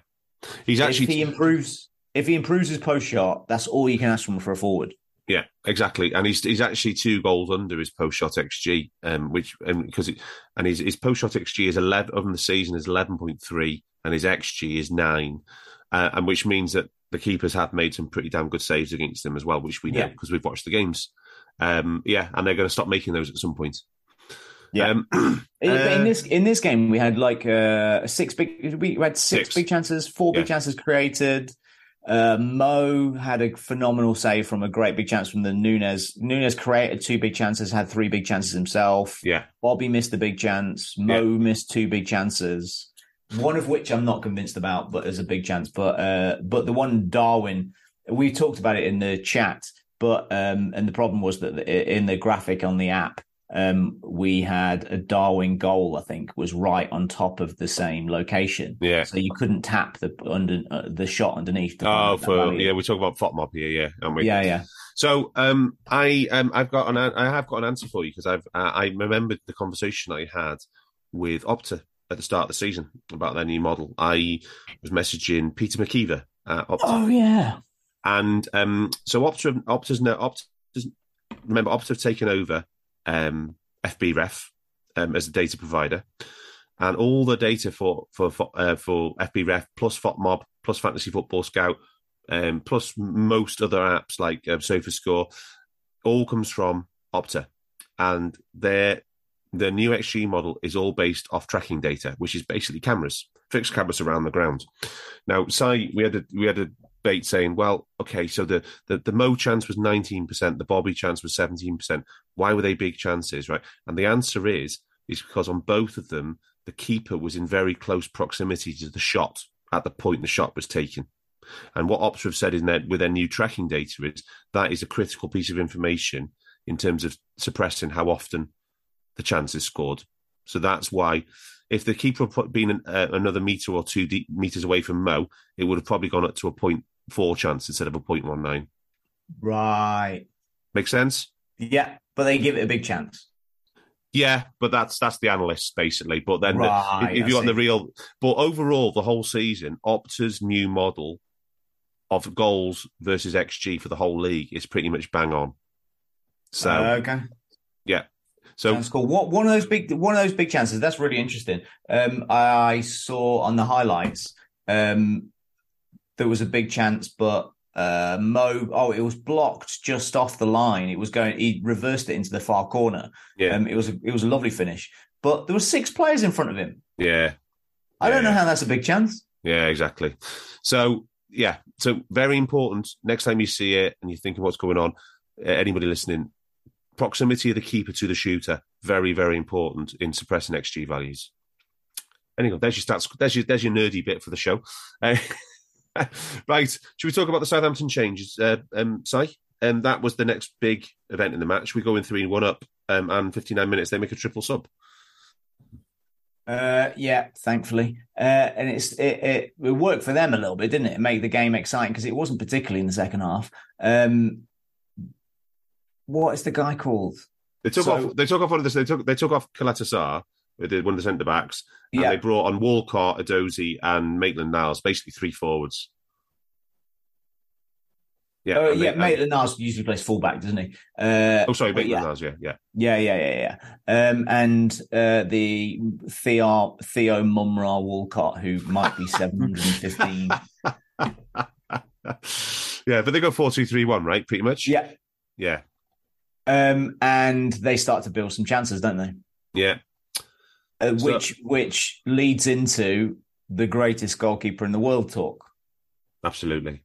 He's If actually he improves, if he improves his post shot, that's all you can ask from for a forward. Yeah, exactly, and he's he's actually two goals under his post shot xG, um, which um, because it, and his his post shot xG is eleven of the season is eleven point three, and his xG is nine, uh, and which means that the keepers have made some pretty damn good saves against them as well, which we know Yeah. because we've watched the games. Um, yeah, and they're going to stop making those at some point. Yeah. Um, In- Uh, this in this game, we had like uh, six big. We had six, Six. big chances, four big chances created. Uh, Mo had a phenomenal save from a great big chance from the Nunez. Nunez created two big chances, had three big chances himself. yeah, Bobby missed a big chance. Mo missed two big chances. One of which I'm not convinced about, but as a big chance. But uh, but the one Darwin, we talked about it in the chat. But um, and the problem was that in the graphic on the app, um, we had a Darwin goal. I think was right on top of the same location. yeah. So you couldn't tap the under uh, the shot underneath. find Oh, for yeah, we talk about FOTMOB here, yeah, aren't we? yeah, yeah. So um, I um, I've got an I have got an answer for you because I've uh, I remembered the conversation I had with Opta at the start of the season about their new model. I was messaging Peter McKeever at Opta, Oh yeah. and um, so Opta Opta's now Opta's remember Opta have taken over um, FBref um, as a data provider. And all the data for for for, uh, for FBref plus FOTMob plus Fantasy Football Scout um, plus most other apps like um, SofaScore all comes from Opta, and their the new XG model is all based off tracking data, which is basically cameras, fixed cameras around the ground. Now, Si, we had a we had a debate saying, well, okay, so the the, the Mo chance was nineteen percent, the Bobby chance was seventeen percent. Why were they big chances, right? And the answer is is because on both of them, the keeper was in very close proximity to the shot at the point the shot was taken. And what Opta have said in their, with their new tracking data is that is a critical piece of information in terms of suppressing how often the chance is scored. So that's why if the keeper had been uh, another meter or two deep, meters away from Mo, it would have probably gone up to a point four chance instead of a point one nine. Right. Make sense? Yeah, but they give it a big chance. Yeah, but that's that's the analysts basically. But then Right, the, if, if I you want the real, but overall the whole season, Opta's new model of goals versus XG for the whole league is pretty much bang on. So okay. yeah, so Sounds cool. What one of those big one of those big chances? That's really interesting. Um, I saw on the highlights um, there was a big chance, but uh, Mo. Oh, it was blocked just off the line. It was going. He reversed it into the far corner. yeah, Um, it was a, it was a lovely finish, but there were six players in front of him. yeah, I don't know how that's a big chance. Yeah, exactly. So yeah, so very important. Next time you see it and you're thinking what's going on, uh, anybody listening, proximity of the keeper to the shooter, very very important in suppressing XG values. Anyway, there's your stats. There's your there's your nerdy bit for the show. Uh, right, should we talk about the Southampton changes, uh, um? And that was the next big event in the match. We go in three and one up, um, and 59 minutes they make a triple sub. Uh, yeah, thankfully, uh, and it's it, it it worked for them a little bit, didn't it? It made the game exciting because it wasn't particularly in the second half. Um, what is the guy called? They took So- off. They took off one of the. They took. They took off Caleta-Car, one of the centre backs, and Yeah. they brought on Walcott, Edozie, and Maitland Niles, basically three forwards. Yeah. Oh and they- yeah, Maitland Niles usually plays fullback, doesn't he? Uh, Oh, sorry, Maitland yeah. Niles. Yeah, yeah. Yeah, yeah, yeah, yeah. Um, and uh, the Theo Theo Mumra Walcott, who might be seven hundred and fifteen. yeah, but they go four two three one, right? Pretty much. yeah. Yeah. Um, and they start to build some chances, don't they? Yeah. Uh, So- which which leads into the greatest goalkeeper in the world talk. Absolutely.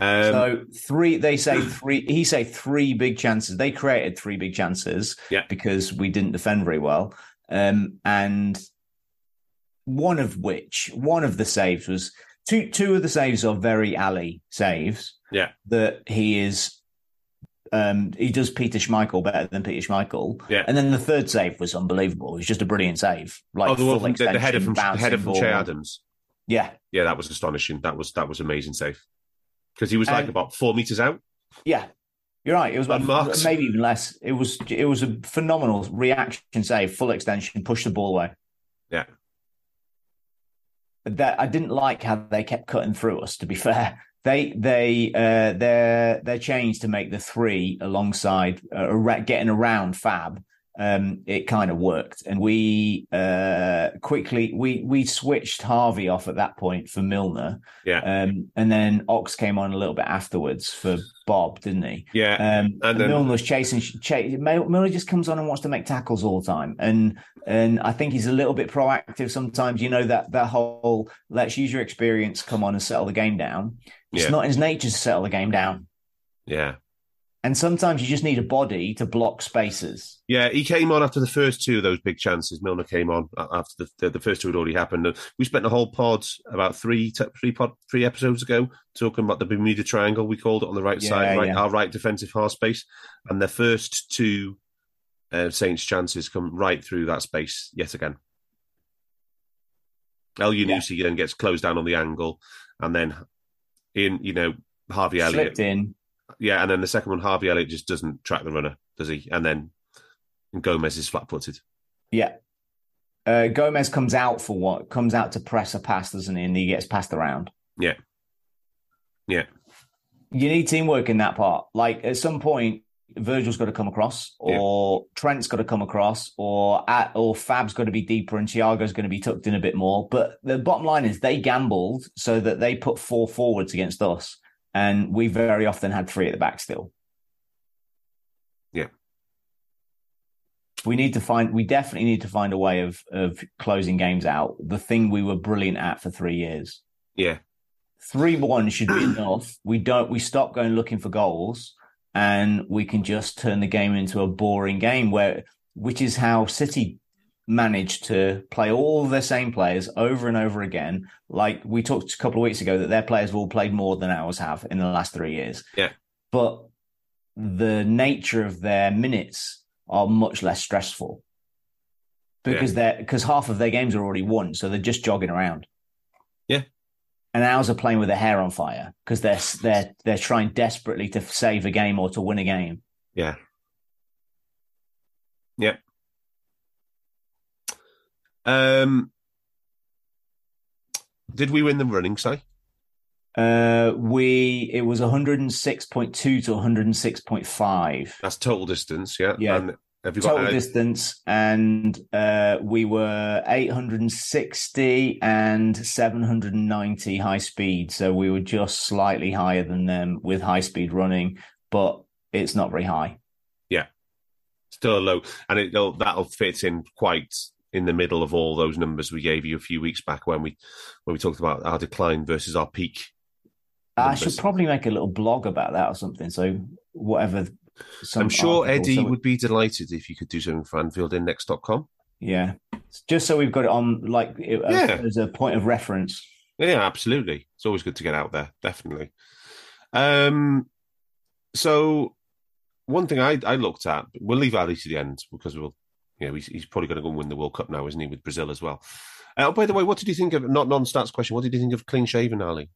Um, so three, they say three. He say three big chances. They created three big chances Yeah. because we didn't defend very well, um, and one of which one of the saves was two. Two of the saves are very alley saves. Yeah. that he is. Um, he does Peter Schmeichel better than Peter Schmeichel. Yeah. and then the third save was unbelievable. It was just a brilliant save. Like oh, the, one full from, the, the header extension, from the header from Che. Adams. Yeah, Yeah, that was astonishing. That was that was amazing save because he was like And- about four meters out. Yeah, you're right. It was about maybe even less. It was it was a phenomenal reaction save, full extension, push the ball away. Yeah. That I didn't like how they kept cutting through us. To be fair, they they uh, their their change to make the three alongside uh, getting around Fab. Um, it kind of worked, and we uh, quickly we we switched Harvey off at that point for Milner, Yeah. um, and then Ox came on a little bit afterwards for Bob, didn't he? Yeah. Um, And then- Milner was chasing. Chase, Milner just comes on and wants to make tackles all the time, and and I think he's a little bit proactive sometimes. You know that that whole let's use your experience, come on and settle the game down. It's Yeah. not in his nature to settle the game down, yeah. And sometimes you just need a body to block spaces. Yeah, he came on after the first two of those big chances. Milner came on after the the, the first two had already happened. And we spent a whole pod about three three pod three episodes ago talking about the Bermuda Triangle. We called it on the right Yeah, side, right, yeah. our right defensive half space, and the first two uh, Saints chances come right through that space yet again. Elyounoussi then gets closed down on the angle, and then in you know Harvey Elliott Slipped in. Yeah, and then the second one, Harvey Elliott just doesn't track the runner, does he? And then Gomez is flat footed. Yeah. Uh, Gomez comes out for what? Comes out to press a pass, doesn't he? And he gets passed around. Yeah. Yeah. You need teamwork in that part. Like at some point, Virgil's got to come across, or Trent's got to come across, or at, or Fab's got to be deeper, and Thiago's going to be tucked in a bit more. But the bottom line is they gambled so that they put four forwards against us, and we very often had three at the back still. Yeah. we need to find. We definitely need to find a way of of closing games out. The thing we were brilliant at for three years. Yeah, Three one should be enough. We don't. We stop going looking for goals, and we can just turn the game into a boring game. Where which is how City managed to play all their same players over and over again. Like we talked a couple of weeks ago that their players have all played more than ours have in the last three years. Yeah. But the nature of their minutes are much less stressful because they're because half of their games are already won, so they're just jogging around. Yeah. And ours are playing with their hair on fire because they're they're they're trying desperately to save a game or to win a game. yeah, yeah. Um, did we win the running, say? Uh, we it was 106.2 to 106.5 That's total distance, yeah. Yeah. And have you got total distance, and uh, we were 860 and 790 high speed. So we were just slightly higher than them with high speed running, but it's not very high. Yeah, still low, and it'll that'll fit in quite in the middle of all those numbers we gave you a few weeks back when we when we talked about our decline versus our peak. I should probably make a little blog about that or something. So whatever. I'm sure Eddie so- would be delighted if you could do something for AnfieldIndex.com. Yeah, just so we've got it on like it- Yeah. as a point of reference. Yeah, absolutely. It's always good to get out there, definitely. Um, so one thing I, I looked at, we'll leave Ali to the end because we'll, you know, he's, he's probably going to go and win the World Cup now, isn't he, with Brazil as well. Uh, oh, by the way, what did you think of not non-stats question? What did you think of clean shaven Ali?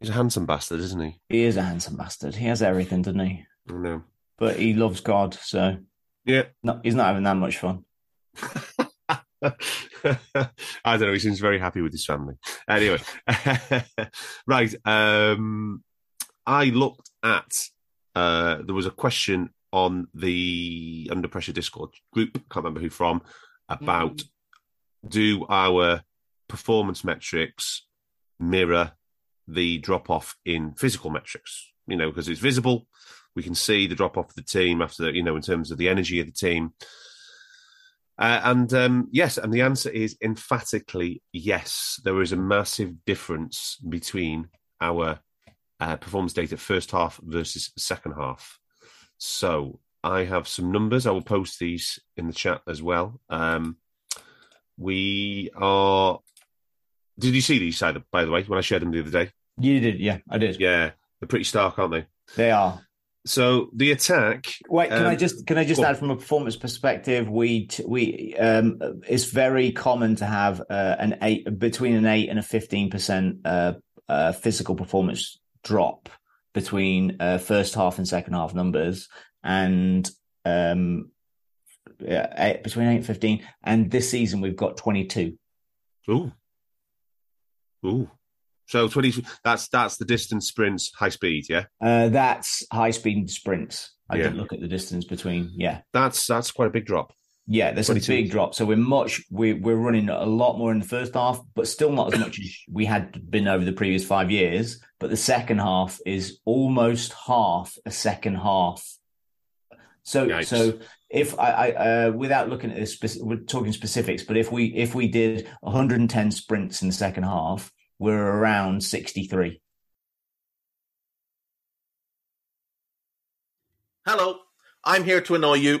He's a handsome bastard, isn't he? He is a handsome bastard. He has everything, doesn't he? I know. But he loves God, so Yeah. no, he's not having that much fun. I don't know. He seems very happy with his family. Anyway, right. Um, I looked at. Uh, there was a question on the Under Pressure Discord group. Can't remember who from about do our performance metrics mirror the drop off in physical metrics? You know, because it's visible. We can see the drop off of the team after, you know, in terms of the energy of the team. Uh, and um, yes, and the answer is emphatically yes. There is a massive difference between our uh, performance data first half versus second half. So I have some numbers. I will post these in the chat as well. Um, we are. Did you see these side by the way when I shared them the other day? You did, yeah, I did. Yeah, they're pretty stark, aren't they? They are. So the attack. Wait, can I Um, just can I just add from a performance perspective? We we um, it's very common to have uh, an eight between an eight and a fifteen percent uh, uh, physical performance drop between uh, first half and second half numbers, and um, yeah, eight, between eight and fifteen. And this season we've got twenty two. Ooh. Ooh. So twenty. That's that's the distance sprints, high speed. Yeah. Uh, that's high speed sprints. I Yeah. didn't look at the distance between. Yeah, That's that's quite a big drop. Yeah, there's a big drop. So we're much we we're running a lot more in the first half, but still not as much as we had been over the previous five years. But the second half is almost half a second half. So Yikes. so if I, I uh, without looking at this, spec- we're talking specifics. But if we if we did 110 sprints in the second half, we're around 63. Hello, I'm here to annoy you.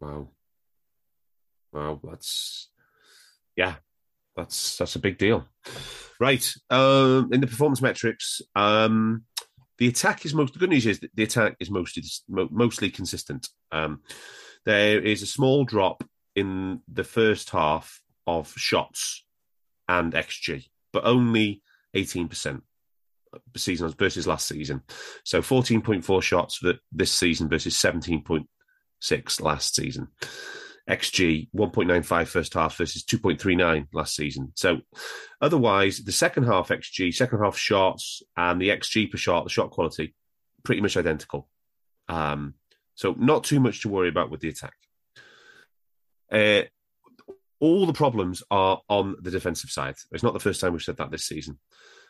Wow. Wow, that's yeah, that's that's a big deal. Right. Um, in the performance metrics, um, the attack is most. The good news is that the attack is mostly mostly consistent. Um, there is a small drop in the first half of shots and xG, but only eighteen percent season versus last season. So fourteen point four shots this season versus seventeen point six last season. XG 1.95 first half versus 2.39 last season. So otherwise, the second half XG, second half shots, and the XG per shot, the shot quality, pretty much identical. Um, so not too much to worry about with the attack. Uh, all the problems are on the defensive side. It's not the first time we've said that this season.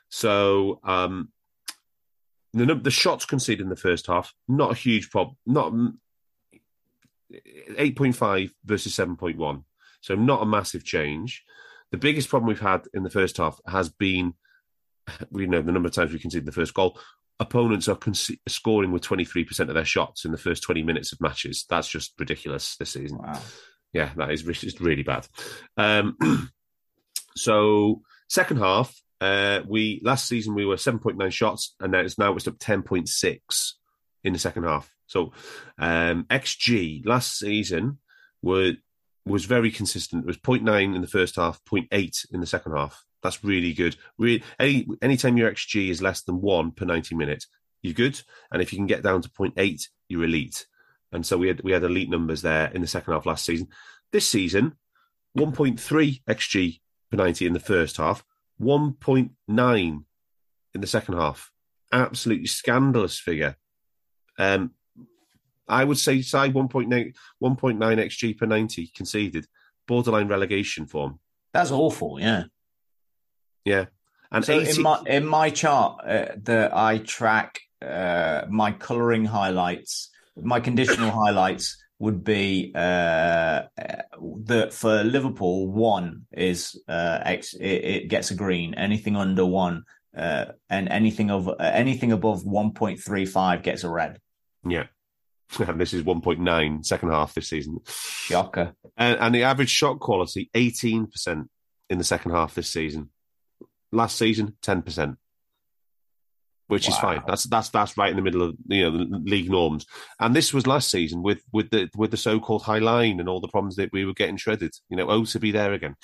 So um, the the shots conceded in the first half, not a huge problem. Not 8.5 versus 7.1. So not a massive change. The biggest problem we've had in the first half has been, we know the number of times we conceded the first goal. Opponents are con- scoring with 23% of their shots in the first 20 minutes of matches. That's just ridiculous this season. Wow. Yeah, that is just really bad. Um, so second half, uh, we last season we were 7.9 shots, and then it's now it's up 10.6 in the second half. So um, XG last season were was very consistent. It was 0.9 in the first half, 0.8 in the second half. That's really good. Really, any anytime your XG is less than one per 90 minutes, you're good. And if you can get down to 0.8, you're elite. And so we had we had elite numbers there in the second half last season. This season, 1.3 XG per 90 in the first half, 1.9 in the second half. Absolutely scandalous figure. Um, I would say side 1.9, 1.9 xG per 90 conceded, borderline relegation form. That's awful, yeah. Yeah. And so 80... in my in my chart uh, that I track uh, my colouring highlights, my conditional highlights would be uh, that for Liverpool one is uh, X, it, it, gets a green. Anything under one uh, and anything of anything above one point three five gets a red. Yeah. And this is 1.9 second half this season. Shocker. And, and the average shot quality, 18% in the second half this season. Last season, 10%. Which wow. is fine. That's that's that's right in the middle of you know the league norms. And this was last season with with the with the so called high line and all the problems that we were getting shredded. You know, oh to be there again.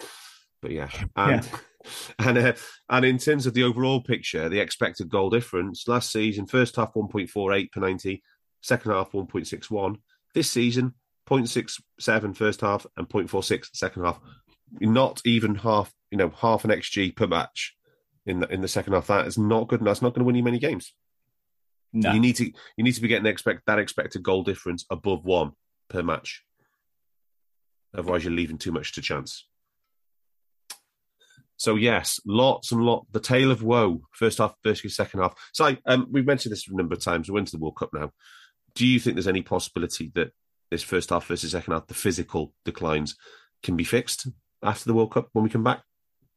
But yeah, and yeah. and uh, and in terms of the overall picture, the expected goal difference last season, first half one point four eight per ninety, second half 1.61. This season, 0.67 first half and 0.46 second half. Not even half, you know, half an XG per match in the, in the second half. That is not good. And that's not going to win you many games. No. You need to you need to be getting expect that expected goal difference above one per match. Otherwise, you're leaving too much to chance. So yes, lots and lot. The tale of woe. First half versus second half. So um, we've mentioned this a number of times. We're into the World Cup now do you think there's any possibility that this first half versus second half, the physical declines, can be fixed after the World Cup when we come back?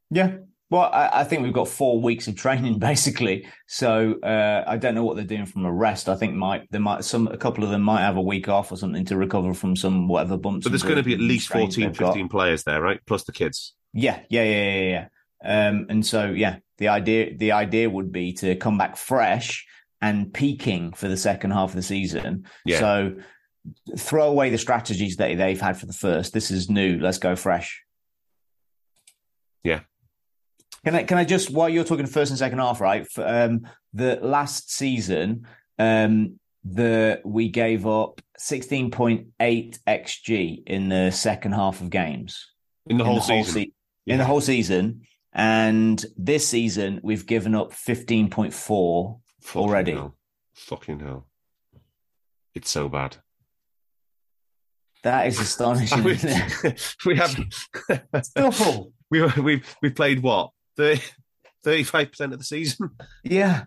Yeah. Well, I, I think we've got four weeks of training basically, so uh, I don't know what they're doing from a rest. I think might there might some a couple of them might have a week off or something to recover from some whatever bumps. But there's going to be at least 14, 15 got. players there, right? Plus the kids. Yeah, yeah, yeah, yeah, yeah. Um, and so yeah, the idea the idea would be to come back fresh and peaking for the second half of the season. Yeah. So throw away the strategies that they've had for the first. This is new. Let's go fresh. Yeah. Can I can I just while you're talking first and second half, right? For, um, the last season, um, the we gave up 16.8 xg in the second half of games in the whole in the season. Whole se- yeah. In the whole season, and this season we've given up 15.4 Fucking already. Hell. Fucking hell. It's so bad. That is astonishing. we, we have awful. We we've we played what 35 percent of the season. Yeah,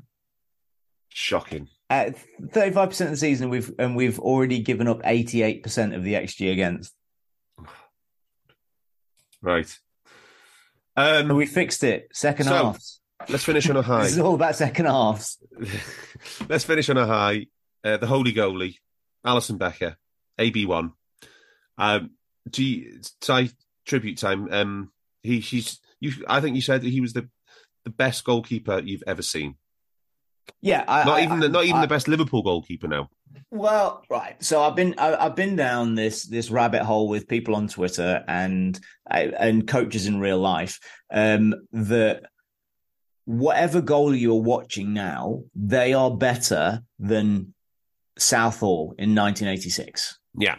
shocking. At thirty five percent of the season, we've and we've already given up eighty eight percent of the xG against. Right. Um, we fixed it. Second so, half. Let's finish on a high. this is all about second halves. Let's finish on a high. Uh, the holy goalie, Alisson Becker, AB1. Um, do you, say tribute time? Um, he, he's, you. I think you said that he was the the best goalkeeper you've ever seen. Yeah, I, Not I- even the, not even I- the best Liverpool goalkeeper now. Well, right. So I've been I, I've been down this this rabbit hole with people on Twitter and and coaches in real life. Um, that whatever goal you're watching now, they are better than Southall in 1986. Yeah,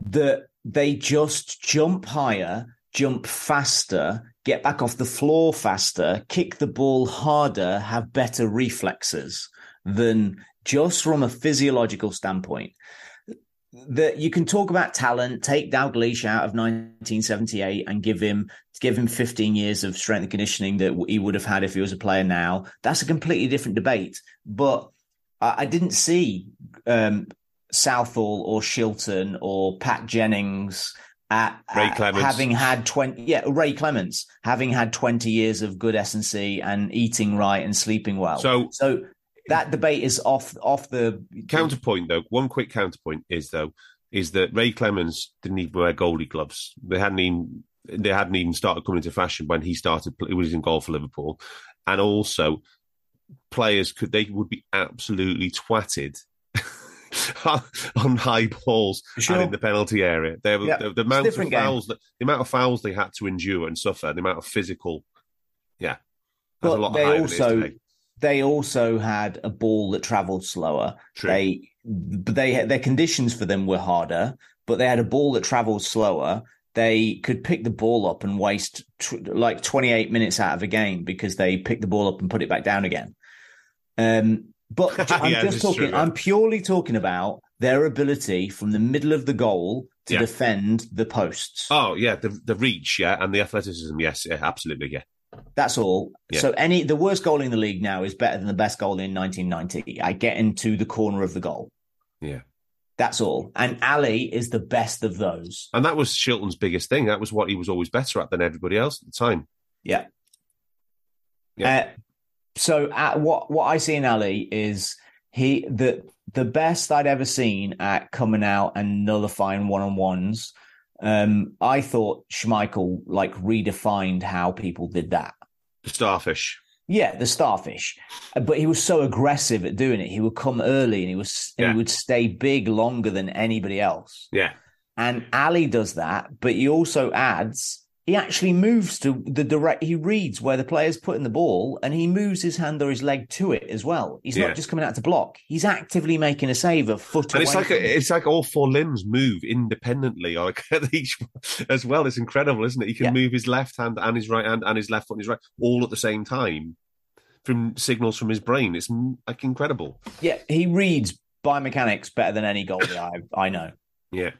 That they just jump higher, jump faster, get back off the floor faster, kick the ball harder, have better reflexes than just from a physiological standpoint. That you can talk about talent, take Dalglish out of 1978 and give him give him 15 years of strength and conditioning that he would have had if he was a player now. That's a completely different debate. But I, I didn't see um, Southall or Shilton or Pat Jennings at, Ray at Clemence. having had 20 yeah Ray Clemence having had 20 years of good S&C and eating right and sleeping well. So- so that debate is off off the counterpoint though. One quick counterpoint is though is that Ray Clemence didn't even wear goalie gloves. They hadn't even they hadn't even started coming into fashion when he started. He was in goal for Liverpool, and also players could they would be absolutely twatted. on high balls Sure. and in the penalty area, there were Yeah, the, the amount of different game. fouls that the amount of fouls they had to endure and suffer, the amount of physical, yeah, that's But a lot they higher than it is also. They also had a ball that traveled slower. True. They they their conditions for them were harder, but they had a ball that traveled slower. They could pick the ball up and waste tw- like 28 minutes out of a game because they picked the ball up and put it back down again. Um, but I'm Yeah, just talking. true. I'm purely talking about their ability from the middle of the goal to Yeah. defend the posts. Oh yeah, the the reach, yeah, and the athleticism, yes, yeah, absolutely, yeah. That's all. Yeah. So any the worst goal in the league now is better than the best goal in 1990. I get into the corner of the goal. Yeah. That's all. And Ali is the best of those. And that was Shilton's biggest thing. That was what he was always better at than everybody else at the time. Yeah. Yeah. Uh, so uh, what what I see in Ali is he the the best I'd ever seen at coming out and nullifying one on ones. Um, I thought Schmeichel like redefined how people did that. The starfish. Yeah, the starfish. Uh, But he was so aggressive at doing it. He would come early and he was and Yeah. he would stay big longer than anybody else. Yeah. And Ali does that, but he also adds he actually moves to the direct he reads where the player's putting the ball and he moves his hand or his leg to it as well. He's Yeah. not just coming out to block. He's actively making a save a foot And it's like it. it's like all four limbs move independently like each as well. It's incredible, isn't it? He can Yeah. move his left hand and his right hand and his left foot and his right all at the same time from signals from his brain. It's mm, like incredible. Yeah, he reads biomechanics better than any goalie I I know. Yeah.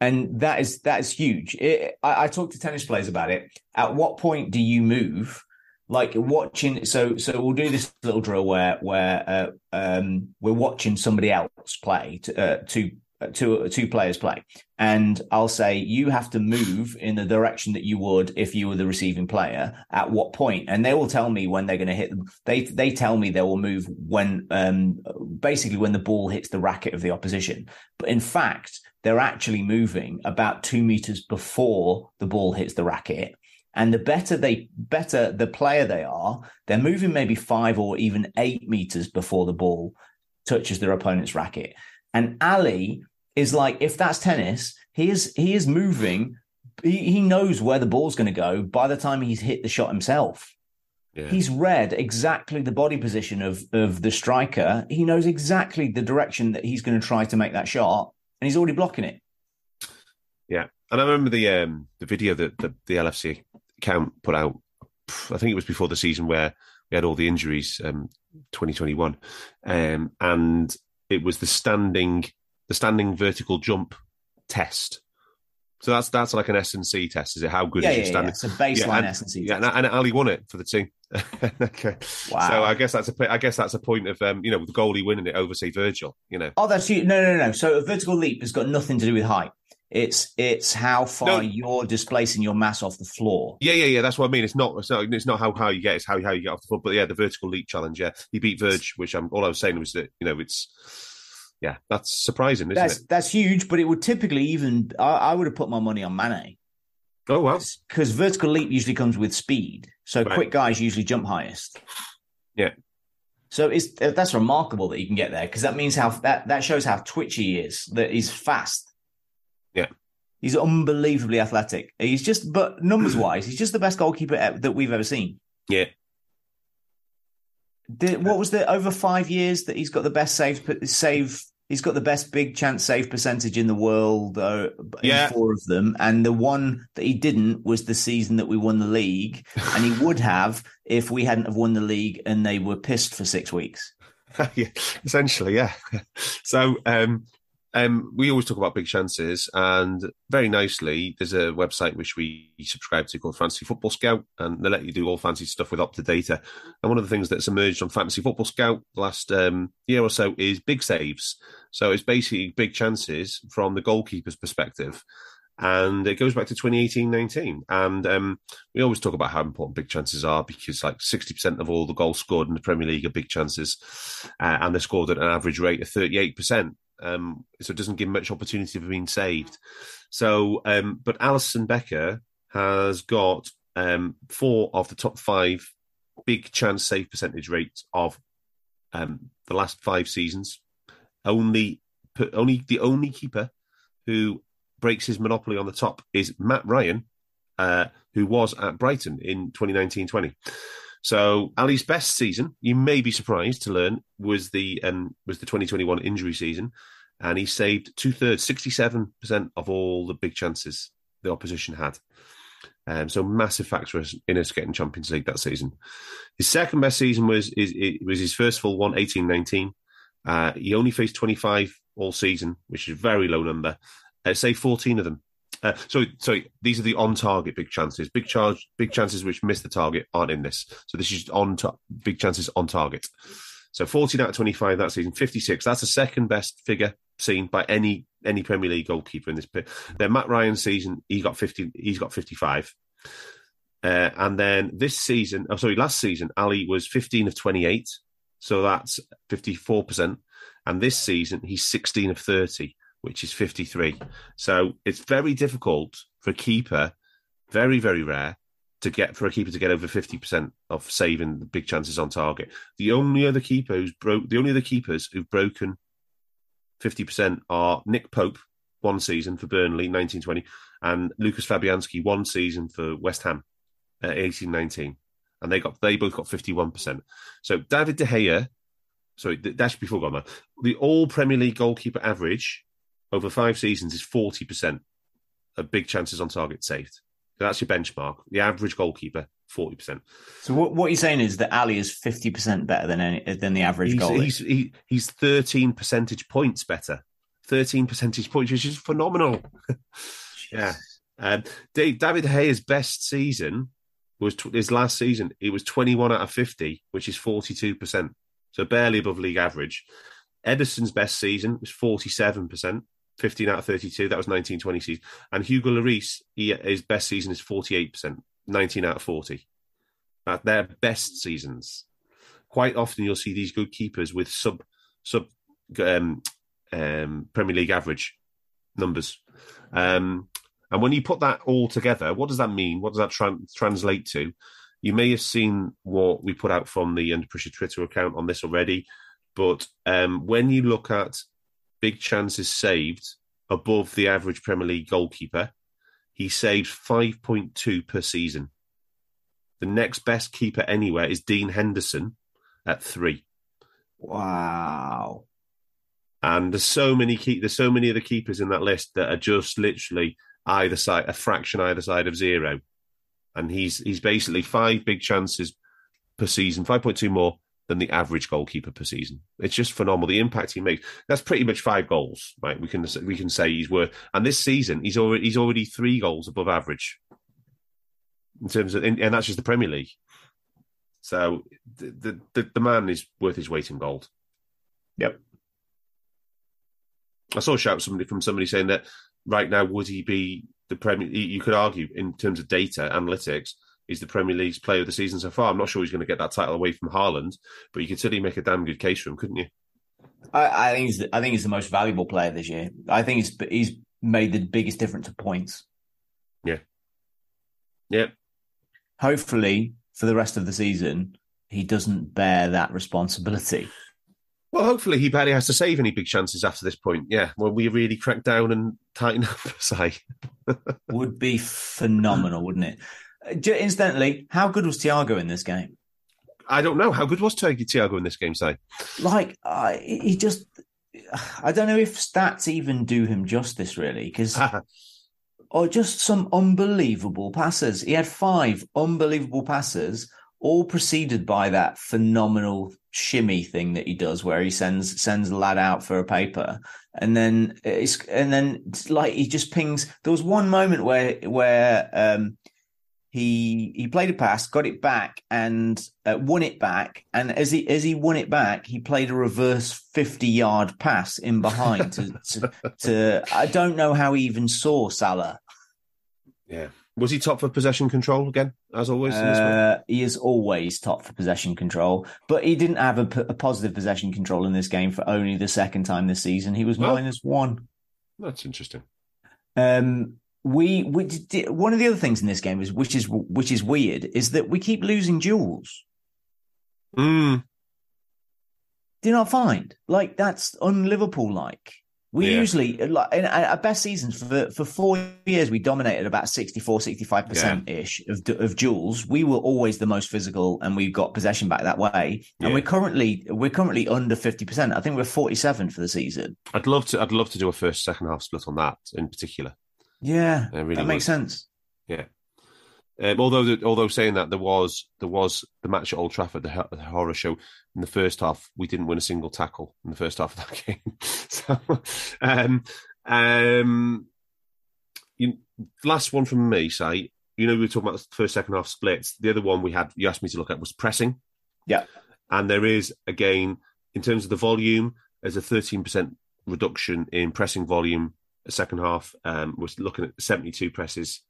And that is that is huge. It, I, I talk to tennis players about it. At what point do you move? Like watching, so so we'll do this little drill where where uh, um, we're watching somebody else play, to, uh, two uh, two two players play, and I'll say you have to move in the direction that you would if you were the receiving player. At what point? And they will tell me when they're going to hit them. They they tell me they will move when um basically when the ball hits the racket of the opposition. But in fact, they're actually moving about two meters before the ball hits the racket. And the better they, better the player they are, they're moving maybe five or even eight meters before the ball touches their opponent's racket. And Ali is like, if that's tennis, he is he is moving. He, he knows where the ball's going to go by the time he's hit the shot himself. Yeah. He's read exactly the body position of of the striker. He knows exactly the direction that he's going to try to make that shot, and he's already blocking it. Yeah, and I remember the um, the video that the, the LFC account put out. I think it was before the season where we had all the injuries, um, 2021, um, and it was the standing the standing vertical jump test. So that's that's like an S and C test. Is it how good Yeah, is yeah, your yeah. standing? It's a baseline Yeah, and- S and C. Yeah, and, and Ali won it for the team. okay, Wow. so I guess that's a I guess that's a point of um, you know the goalie winning it over say Virgil. You know, Oh, that's you. No, no, no. So a vertical leap has got nothing to do with height. It's it's how far No. you're displacing your mass off the floor. Yeah, yeah, yeah. That's what I mean. It's not. It's not. It's not how high you get. It's how how you get off the foot. But yeah, the vertical leap challenge. Yeah, he beat Verge, which I'm. All I was saying was that you know it's Yeah, that's surprising, isn't That's it? that's huge, but it would typically even I, I would have put my money on Mane Oh well, because vertical leap usually comes with speed, so Right. quick guys usually jump highest. Yeah. So it's that's remarkable that he can get there because that means how that that shows how twitchy he is. That he's fast. Yeah. He's unbelievably athletic. He's just, but numbers wise, he's just the best goalkeeper that we've ever seen. yeah. Did, what was the over five years that he's got the best save save? He's got the best big chance save percentage in the world. Uh, in Yeah. four of them, and the one that he didn't was the season that we won the league, and he would have if we hadn't have won the league and they were pissed for six weeks. yeah, essentially, yeah. So um, um, we always talk about big chances, and very nicely, there's a website which we subscribe to called Fantasy Football Scout, and they let you do all fancy stuff with Opta data. And one of the things that's emerged on Fantasy Football Scout last um, year or so is big saves. So it's basically big chances from the goalkeeper's perspective. And it goes back to 2018-19. And um, we always talk about how important big chances are because like 60% of all the goals scored in the Premier League are big chances. Uh, and they're scored at an average rate of 38%. Um, so it doesn't give much opportunity for being saved. So, um, but Alisson Becker has got um, four of the top five big chance save percentage rates of um, the last five seasons. Only, only the only keeper who breaks his monopoly on the top is Mat Ryan, uh, who was at Brighton in 2019-20. So Ali's best season, you may be surprised to learn, was the um, was the 2021 injury season, and he saved two thirds, 67 percent of all the big chances the opposition had. Um, so massive factor in us getting Champions League that season. His second best season was is it was his first full one, 18-19. Uh, he only faced 25 all season, which is a very low number. Uh, say 14 of them. Uh, sorry, sorry. These are the on-target big chances. Big charge, big chances which miss the target aren't in this. So this is on ta- big chances on target. So 14 out of 25 that season, 56. That's the second best figure seen by any any Premier League goalkeeper in this. pit. Then Mat Ryan's season, he got 50. He's got 55. Uh, and then this season, oh sorry, last season, Ali was 15 of 28. So that's 54%. And this season, he's 16 of 30, which is 53. So it's very difficult for a keeper, very, very rare, to get for a keeper to get over 50% of saving the big chances on target. The only other keeper who's broke, the only other keepers who've broken 50% are Nick Pope, one season for Burnley, 1920, and Lucas Fabianski, one season for West Ham, uh, 1819. And they got they both got 51%. So David De Gea, sorry, before gone, man. The all Premier League goalkeeper average over five seasons is 40% of big chances on target saved. That's your benchmark. The average goalkeeper, 40%. So what, what you're saying is that Ali is 50% better than any, than the average He's, goalie. he's, he, he's 13 percentage points better. 13 percentage points, which is phenomenal. yeah. Um, Dave, David Hayer's best season was tw- his last season. It was 21 out of 50, which is 42%. So barely above league average. Ederson's best season was 47%, 15 out of 32. That was 1920 season. And Hugo Lloris, he, his best season is 48%, 19 out of 40. That their best seasons. Quite often you'll see these good keepers with sub sub um, um, Premier League average numbers. Um, and when you put that all together, what does that mean? What does that tran- translate to? You may have seen what we put out from the Under Pressure Twitter account on this already, but um, when you look at big chances saved above the average Premier League goalkeeper, he saves 5.2 per season. The next best keeper anywhere is Dean Henderson at three. wow. And there's so many keep there's so many of the keepers in that list that are just literally either side a fraction either side of zero. And he's he's basically five big chances per season, five point two more than the average goalkeeper per season. It's just phenomenal the impact he makes. That's pretty much five goals, right? We can we can say he's worth. And this season he's already he's already three goals above average in terms of, and that's just the Premier League. So the the the man is worth his weight in gold. Yep. I saw a shout somebody from somebody saying that right now would he be the Premier? You could argue in terms of data analytics, he's the Premier League's player of the season so far. I'm not sure he's going to get that title away from Haaland, but you could certainly make a damn good case for him, couldn't you? I, I think he's the, I think he's the most valuable player this year. I think he's he's made the biggest difference to points. Yeah. Yeah. Hopefully, for the rest of the season, he doesn't bear that responsibility. Well, hopefully he barely has to save any big chances after this point. Yeah, when we really crack down and tighten up, say. Would be phenomenal, wouldn't it? Uh, incidentally, how good was Thiago in this game? I don't know. How good was Thiago in this game, say? Like, uh, he just. I don't know if stats even do him justice, really, because. or just some unbelievable passes. He had five unbelievable passes all preceded by that phenomenal shimmy thing that he does where he sends sends the lad out for a paper and then it's and then like he just pings there was one moment where where um he he played a pass got it back and uh, won it back and as he as he won it back he played a reverse 50 yard pass in behind to, to, to I don't know how he even saw Salah yeah was he top for possession control again, as always? Uh, he is always top for possession control, but he didn't have a, a, positive possession control in this game for only the second time this season. He was well, minus one. That's interesting. Um, we, we did, one of the other things in this game is which is which is weird is that we keep losing duels. Mm. Do you not find like that's unLiverpool like? We yeah. usually, like in our best seasons for for four years, we dominated about 64, 65 percent ish of of duels. We were always the most physical, and we got possession back that way. And yeah. we're currently we're currently under fifty percent. I think we're forty seven for the season. I'd love to. I'd love to do a first second half split on that in particular. Yeah, really that makes sense. Yeah. Um, although, although saying that there was there was the match at Old Trafford, the, the, horror show in the first half, we didn't win a single tackle in the first half of that game. so, um, um, you, last one from me, say, you know, we were talking about the first second half splits. The other one we had, you asked me to look at was pressing. Yeah, and there is again in terms of the volume, there's a thirteen percent reduction in pressing volume. Second half, um, we're looking at seventy two presses.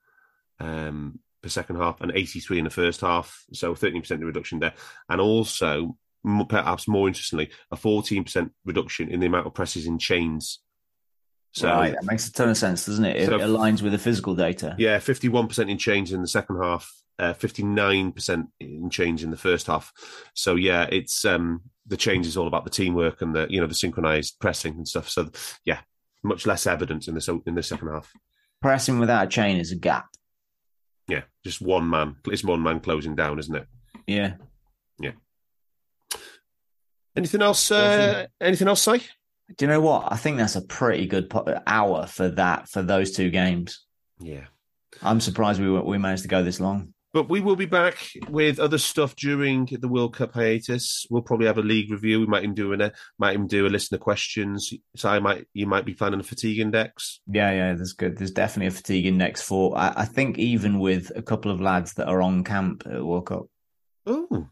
Um, per second half and 83 in the first half. So 13% reduction there. And also, perhaps more interestingly, a 14% reduction in the amount of presses in chains. So right, that makes a ton of sense, doesn't it? It so, aligns with the physical data. Yeah, 51% in chains in the second half, uh, 59% in chains in the first half. So yeah, it's um, the change is all about the teamwork and the you know the synchronized pressing and stuff. So yeah, much less evidence in the in the second half. Pressing without a chain is a gap. Yeah, just one man. It's one man closing down, isn't it? Yeah. Yeah. Anything else? Uh, anything else? Say. Do you know what? I think that's a pretty good hour for that for those two games. Yeah. I'm surprised we we managed to go this long. But we will be back with other stuff during the World Cup hiatus. We'll probably have a league review. We might even do a might even do a listener questions. So I might you might be planning a fatigue index. Yeah, yeah, there's good. There's definitely a fatigue index for. I, I think even with a couple of lads that are on camp at World Cup. Oh,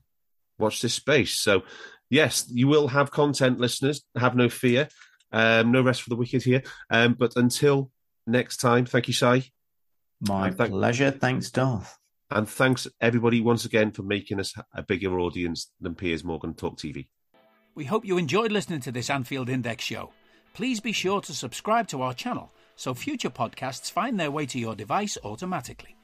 watch this space. So yes, you will have content, listeners. Have no fear. Um, no rest for the wicked here. Um, but until next time, thank you, Si. My thank- pleasure. Thanks, Darth. And thanks everybody once again for making us a bigger audience than Piers Morgan Talk TV. We hope you enjoyed listening to this Anfield Index show. Please be sure to subscribe to our channel so future podcasts find their way to your device automatically.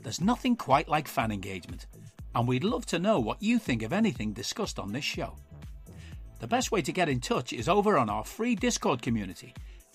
There's nothing quite like fan engagement, and we'd love to know what you think of anything discussed on this show. The best way to get in touch is over on our free Discord community